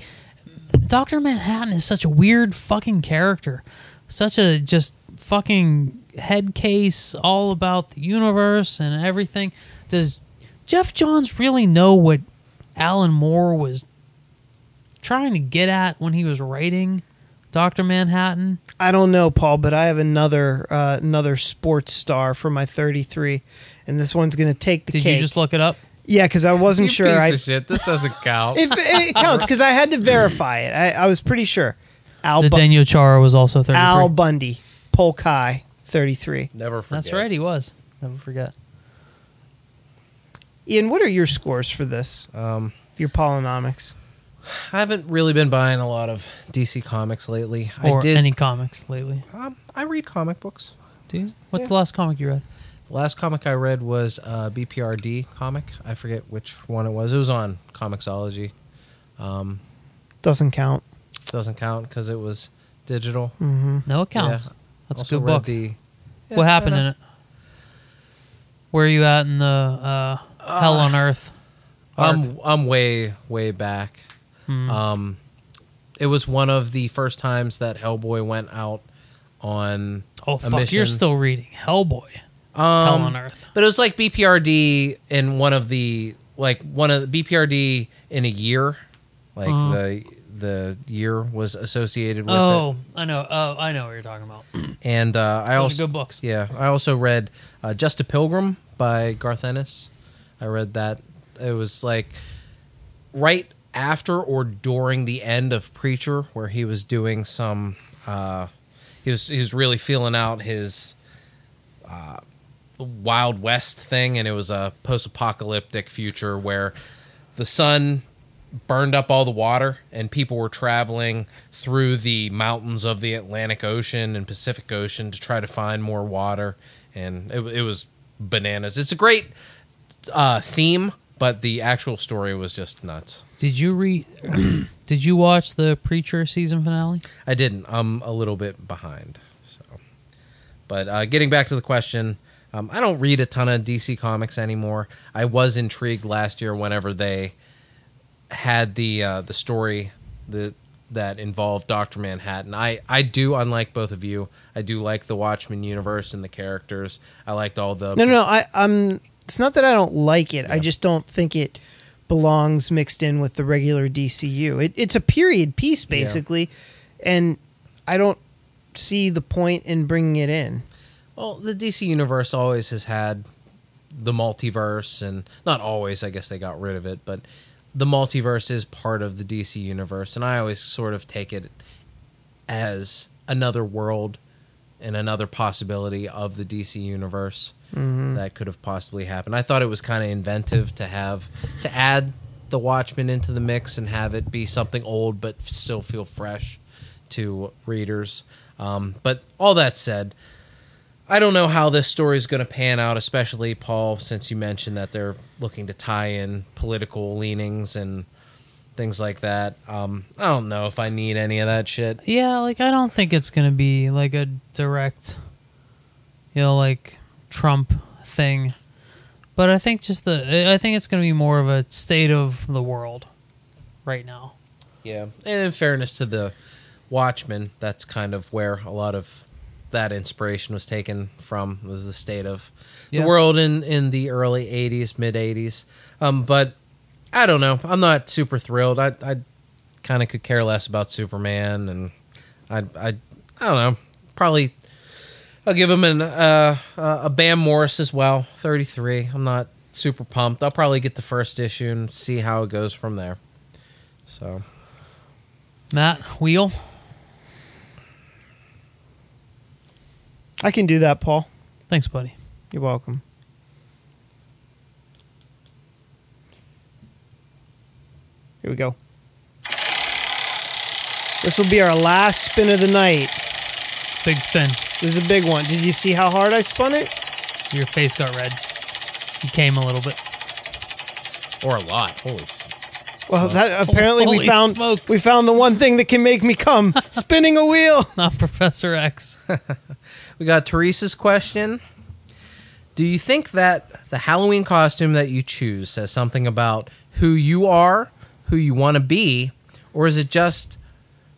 Doctor Manhattan is such a weird fucking character, such a just fucking head case all about the universe and everything. Does Geoff Johns really know what Alan Moore was trying to get at when he was writing Doctor Manhattan? I don't know, Paul, but I have another uh, another sports star for my 33, and this one's going to take the Did cake. you just look it up? Yeah, because I wasn't You sure. piece I, of shit. This doesn't count. it, it counts because I had to verify it. I, I was pretty sure. Al, Bu- Zdeno Chara was also 33. Al Bundy, Polk High, 33. Never forget. That's right, he was. Never forget. Ian, what are your scores for this? Um, Your polynomics. I haven't really been buying a lot of DC comics lately. or I did. any comics lately. um, I read comic books. Do you? What's Yeah. the last comic you read? The last comic I read was a BPRD comic. I forget which one it was. It was on Comixology. Um, Doesn't count. doesn't count because it was digital. hmm No, it counts. Yeah. That's Also a good book. The, what happened in it? Where are you at in the uh, Hell on Earth? I'm I'm way way back. Hmm. Um, it was one of the first times that Hellboy went out on oh a fuck! mission. You're still reading Hellboy. Um, Hell on Earth. But it was like BPRD in one of the like one of the BPRD in a year, like Uh-huh. the the year was associated with Oh, I know. Oh, I know what you're talking about. And uh, I Those also are good books. yeah, I also read uh, Just a Pilgrim by Garth Ennis. I read that. It was like right after or during the end of Preacher, where he was doing some. Uh, he was he was really feeling out his uh, Wild West thing, and it was a post-apocalyptic future where the sun burned up all the water and people were traveling through the mountains of the Atlantic Ocean and Pacific Ocean to try to find more water and it, it was bananas it's a great uh, theme but the actual story was just nuts Did you read? did you watch the Preacher season finale? I didn't I'm a little bit behind so but uh, getting back to the question um, I don't read a ton of DC comics anymore I was intrigued last year whenever they had the uh, the story that that involved Doctor Manhattan. I I do, unlike both of you, I do like the Watchmen universe and the characters. I liked all the No, no, no. I, I'm. It's not that I don't like it. I just don't think it belongs mixed in with the regular DCU. It, it's a period piece basically, and I don't see the point in bringing it in. Well, the DC universe always has had the multiverse, and not always. I guess they got rid of it, but the multiverse is part of the DC universe, and I always sort of take it as another world and another possibility of the DC universe that could have possibly happened. I thought it was kind of inventive to have to add the Watchmen into the mix and have it be something old but still feel fresh to readers. Um, but all that said, I don't know how this story is going to pan out, especially Paul, since you mentioned that they're looking to tie in political leanings and things like that. Um, I don't know if I need any of that shit. Yeah, like I don't think it's gonna be like a direct, you know, like Trump thing. But I think just the I think it's gonna be more of a state of the world right now. Yeah, and in fairness to the Watchmen, that's kind of where a lot of that inspiration was taken from. Was the state of Yeah. the world in in the early '80s, mid '80s. Um, but I don't know. I'm not super thrilled. I I kind of could care less about Superman, and I I I don't know. Probably I'll give him an uh, uh, a Bam Morris as well. 33. I'm not super pumped. I'll probably get the first issue and see how it goes from there. So. Matt Wheel. I can do that, Paul. Thanks, buddy. You're welcome. Here we go. This will be our last spin of the night. Big spin. This is a big one. Did you see how hard I spun it? Your face got red. You came a little bit. or a lot. Holy, s- Well, that, apparently Holy we found smokes. we found the one thing that can make me come: spinning a wheel. Not Professor X. we got Teresa's question. Do you think that the Halloween costume that you choose says something about who you are, who you want to be, or is it just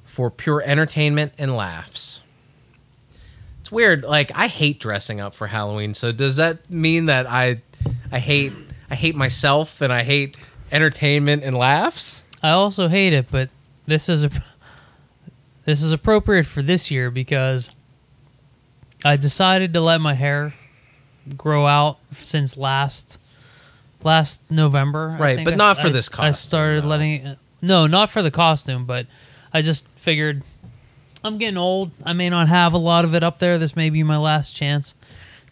for pure entertainment and laughs? It's weird. Like I hate dressing up for Halloween. So does that mean that I, I hate, I hate myself and I hate entertainment and laughs? I also hate it, but this is a this is appropriate for this year because I decided to let my hair grow out since last last November. I Right, think but I- not for I- this costume. I started no. letting it. No, not for the costume, but I just figured I'm getting old. I may not have a lot of it up there. This may be my last chance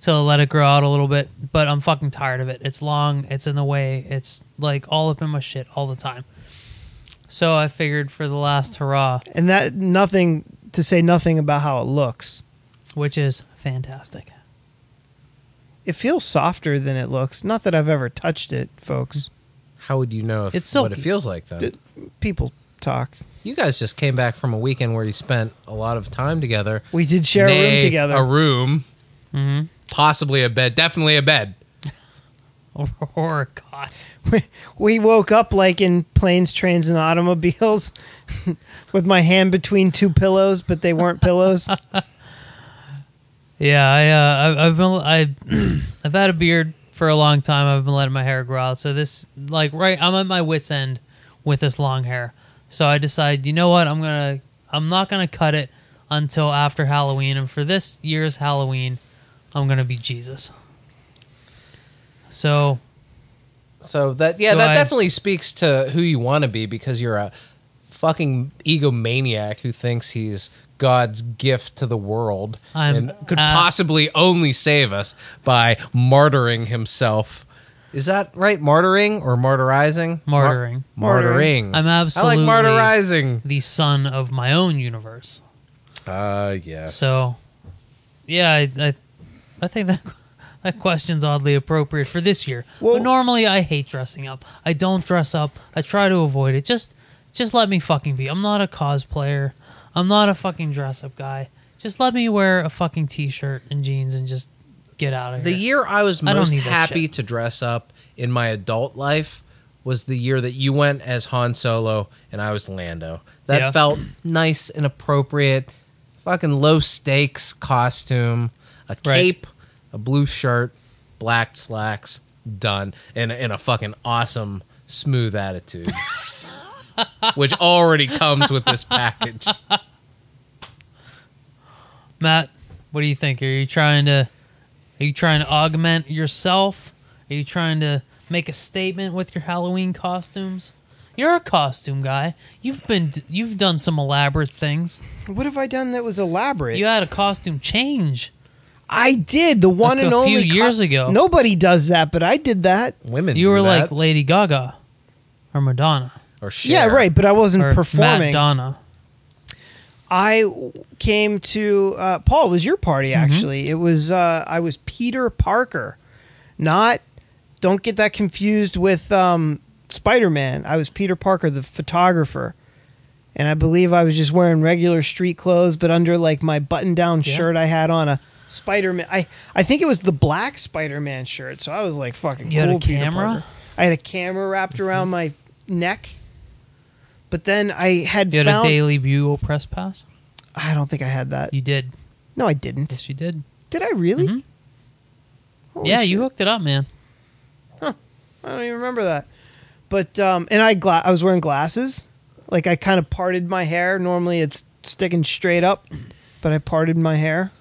to let it grow out a little bit. But I'm fucking tired of it. It's long. It's in the way. It's like all up in my shit all the time. So I figured for the last hurrah, And that nothing to say nothing about how it looks. Which is fantastic. It feels softer than it looks. Not that I've ever touched it, folks. How would you know if It's what it silky. feels like then? D- People talk. You guys just came back from a weekend where you spent a lot of time together. We did share a room together. A room, hmm possibly a bed, definitely a bed. Or God. we, we woke up like in planes, trains, and automobiles with my hand between two pillows, but they weren't pillows. Yeah, I, uh, I've been, I, I've had a beard for a long time. I've been letting my hair grow out. So this, like, right, I'm at my wits end with this long hair. So I decide, you know what? I'm gonna, I'm not gonna cut it until after Halloween. And for this year's Halloween, I'm gonna be Jesus. So So that yeah, Do that I- definitely speaks to who you want to be because you're a fucking egomaniac who thinks he's God's gift to the world I'm- and could uh, possibly only save us by martyring himself. Is that right? Martyring or martyrizing? Mar- Martyring. martyring. I'm absolutely I like martyrizing. the son of my own universe. Uh yes. So, yeah, I, I, I think that that question's oddly appropriate for this year. Well- but normally, I hate dressing up. I don't dress up. I try to avoid it. Just, just let me fucking be. I'm not a cosplayer. I'm not a fucking dress up guy. Just let me wear a fucking t-shirt and jeans and just get out of here. The year I was I don't most need that happy shit. to dress up in my adult life was the year that you went as Han Solo and I was Lando. That Yeah. felt nice and appropriate. Fucking low stakes costume, a Right. cape, a blue shirt, black slacks, done, and and a fucking awesome smooth attitude. Which already comes with this package. Matt, what do you think? Are you trying to, are you trying to augment yourself? Are you trying to make a statement with your Halloween costumes? You're a costume guy. You've been, you've done some elaborate things. what have I done that was elaborate? You had a costume change. I did the one Like and a only few years ago. Nobody does that, but I did that. Women You do were that. like Lady Gaga or Madonna or Cher. Yeah, right. But I wasn't or performing. Madonna. I came to uh, Paul. It was your party Mm-hmm. actually. It was uh, I was Peter Parker, not. Don't get that confused with um, Spider Man. I was Peter Parker, the photographer, and I believe I was just wearing regular street clothes, but under like my button down Yeah. shirt, I had on a Spider Man. I I think it was the black Spider Man shirt. So I was like fucking. You had a camera? I had a camera wrapped around my neck. But then I had You had found. a Daily Bugle press pass. I don't think I had that. You did. No, I didn't. Yes, you did. Did I really? Mhm. Yeah, shit. you hooked it up, man. Huh. I don't even remember that. But um, and I gla- I was wearing glasses. Like I kind of parted my hair. Normally it's sticking straight up, but I parted my hair.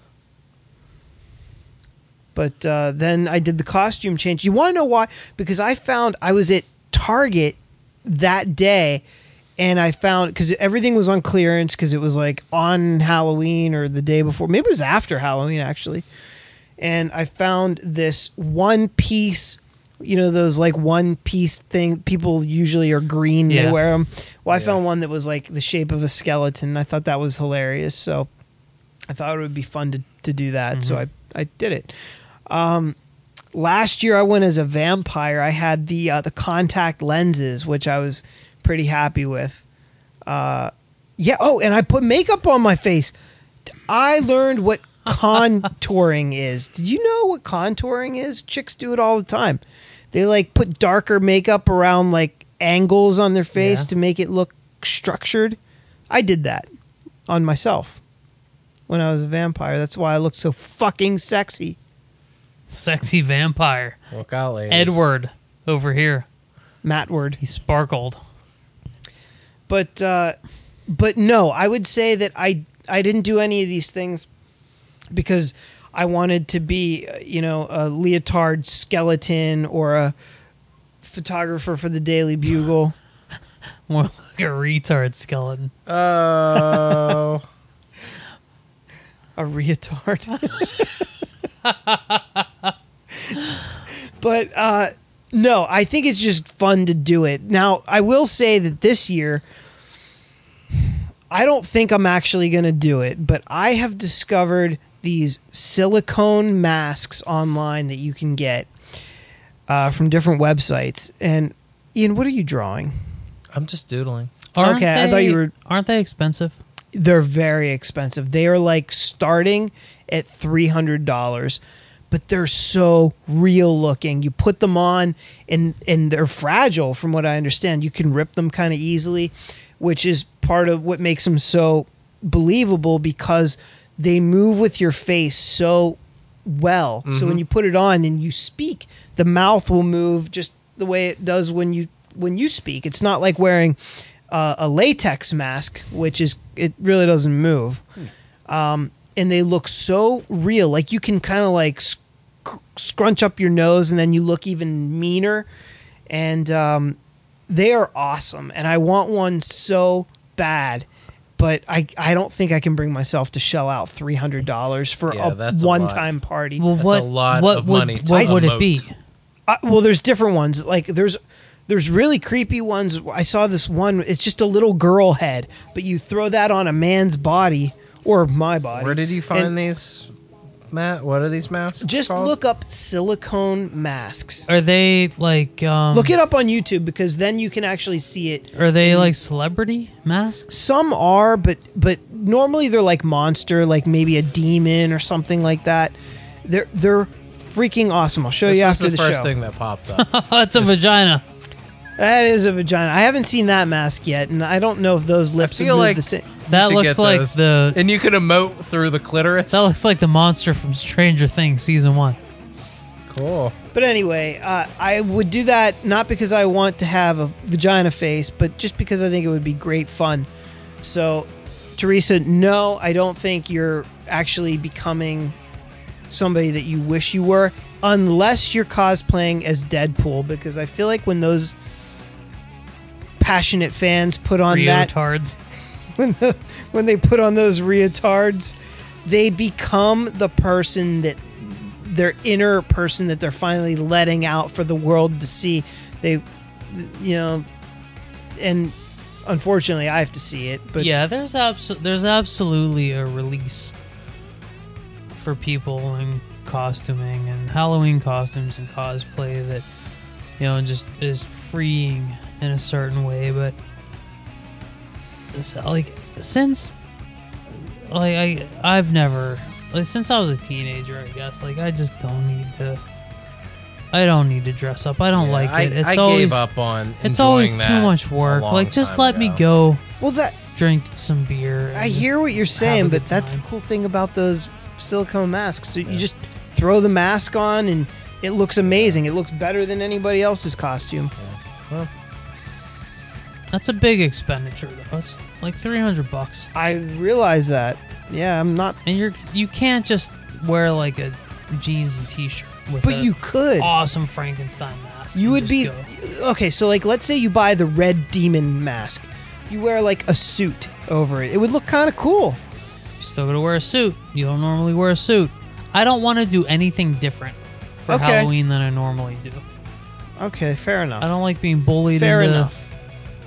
But uh, then I did the costume change. You want to know why? Because I found I was at Target that day, and I found because everything was on clearance because it was like on Halloween or the day before. Maybe it was after Halloween actually. And I found this one piece you know those like one piece thing people usually are green Yeah. they wear them well i Yeah. found one that was like the shape of a skeleton i thought that was hilarious so i thought it would be fun to, to do that so i i did it um last year i went as a vampire i had the uh, the contact lenses which i was pretty happy with uh yeah oh and i put makeup on my face I learned what contouring is. Did you know what contouring is? Chicks do it all the time. They like put darker makeup around like angles on their face Yeah. to make it look structured. I did that on myself when I was a vampire. That's why I looked so fucking sexy. Sexy vampire. Look out, ladies. Edward over here. Mattward. He sparkled. But uh but no, I would say that I I didn't do any of these things because I wanted to be, uh, you know, a leotard skeleton or a photographer for the Daily Bugle. More like a retard skeleton. Oh. a retard. but uh, no, I think it's just fun to do it. Now, I will say that this year, I don't think I'm actually going to do it, but I have discovered these silicone masks online that you can get uh, from different websites. And Ian, what are you drawing? I'm just doodling. Aren't Okay, I thought you were- Aren't they expensive? They're very expensive. They are like starting at three hundred dollars, but they're so real looking. You put them on, and and they're fragile. From what I understand, you can rip them kind of easily, which is part of what makes them so believable because they move with your face so well. So when you put it on and you speak, the mouth will move just the way it does when you when you speak. It's not like wearing uh, a latex mask, which is it really doesn't move. Um, and they look so real. Like you can kind of like sc- scrunch up your nose, and then you look even meaner. And um, they are awesome. And I want one so bad. But I, I don't think I can bring myself to shell out three hundred dollars for Yeah, a that's a lot. one time party. Well, That's what a lot what of would, money to What would it be? Uh, well, there's different ones. Like there's there's really creepy ones. I saw this one. It's just a little girl head, but you throw that on a man's body or my body. Where did you find And these, Matt? What are these masks? Just called? look up silicone masks. Are they like um, Look it up on YouTube because then you can actually see it. Are they like celebrity masks? Some are, but but normally they're like monster, like maybe a demon or something like that. They're they're freaking awesome. I'll show This you after the, the, first show. thing that popped up. Oh, it's a vagina. That is a vagina. I haven't seen that mask yet, and I don't know if those lips feel would move like- the same. That looks like those. the and you can emote through the clitoris. that looks like the monster from Stranger Things season one. cool. But anyway, uh, I would do that not because I want to have a vagina face, but just because I think it would be great fun. So, Teresa, no, I don't think you're actually becoming somebody that you wish you were, unless you're cosplaying as Deadpool. Because I feel like when those passionate fans put on that Retards. when the, when they put on those retards, they become the person that their inner person that they're finally letting out for the world to see. They, you know, and unfortunately, I have to see it. But yeah, there's abso- there's absolutely a release for people in costuming and Halloween costumes and cosplay that you know just is freeing in a certain way. But like since like I I've never like since I was a teenager, I guess like I just don't need to. I don't need to dress up. I don't Yeah, like I, it. It's I always gave up on. it's always enjoying too that much a work. long Like just time let me ago. go well, that drink some beer. and I just hear what you're saying, a but good that's the time. cool thing about those silicone masks. So you just throw the mask on, and it looks amazing. It looks better than anybody else's costume. Well, That's a big expenditure though. It's like three hundred bucks, I realize that. Yeah, I'm not. and you're you can't just wear like a jeans and t-shirt with But a you could. awesome Frankenstein mask. You and would just be go. okay. So, like, let's say you buy the red demon mask. You wear like a suit over it. It would look kind of cool. You're still gonna wear a suit. You don't normally wear a suit. I don't want to do anything different for Okay. Halloween than I normally do. Okay, fair enough. I don't like being bullied fair into enough.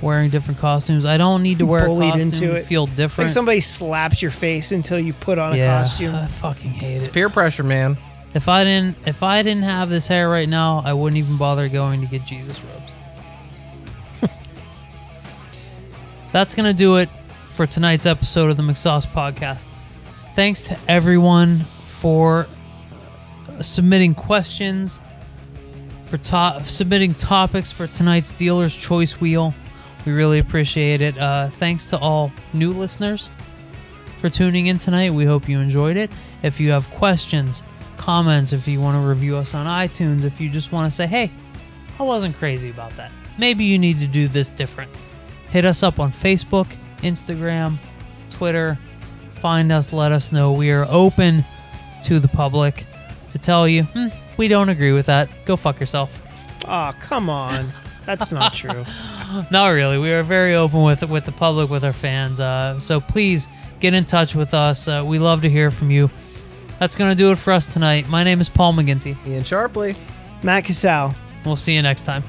Wearing different costumes. I don't need to wear Bullied a costume into to it. feel Like different. somebody slaps your face until you put on a costume. I fucking hate it. it's it. peer pressure, man. If I didn't, if I didn't have this hair right now, I wouldn't even bother going to get Jesus robes. That's gonna do it for tonight's episode of the McSauce Podcast. Thanks to everyone for submitting questions, for to- submitting topics for tonight's dealer's choice wheel. We really appreciate it. Uh, thanks to all new listeners for tuning in tonight. We hope you enjoyed it. If you have questions, comments, if you want to review us on iTunes, if you just want to say, hey, I wasn't crazy about that. Maybe you need to do this different. Hit us up on Facebook, Instagram, Twitter. Find us, let us know. We are open to the public to tell you, hmm, we don't agree with that. Go fuck yourself. Oh, come on. That's not true. Not really. We are very open with with the public, with our fans. Uh, so please get in touch with us. Uh, we love to hear from you. That's going to do it for us tonight. My name is Paul McGinty. Ian Sharpley. Matt Casal. We'll see you next time.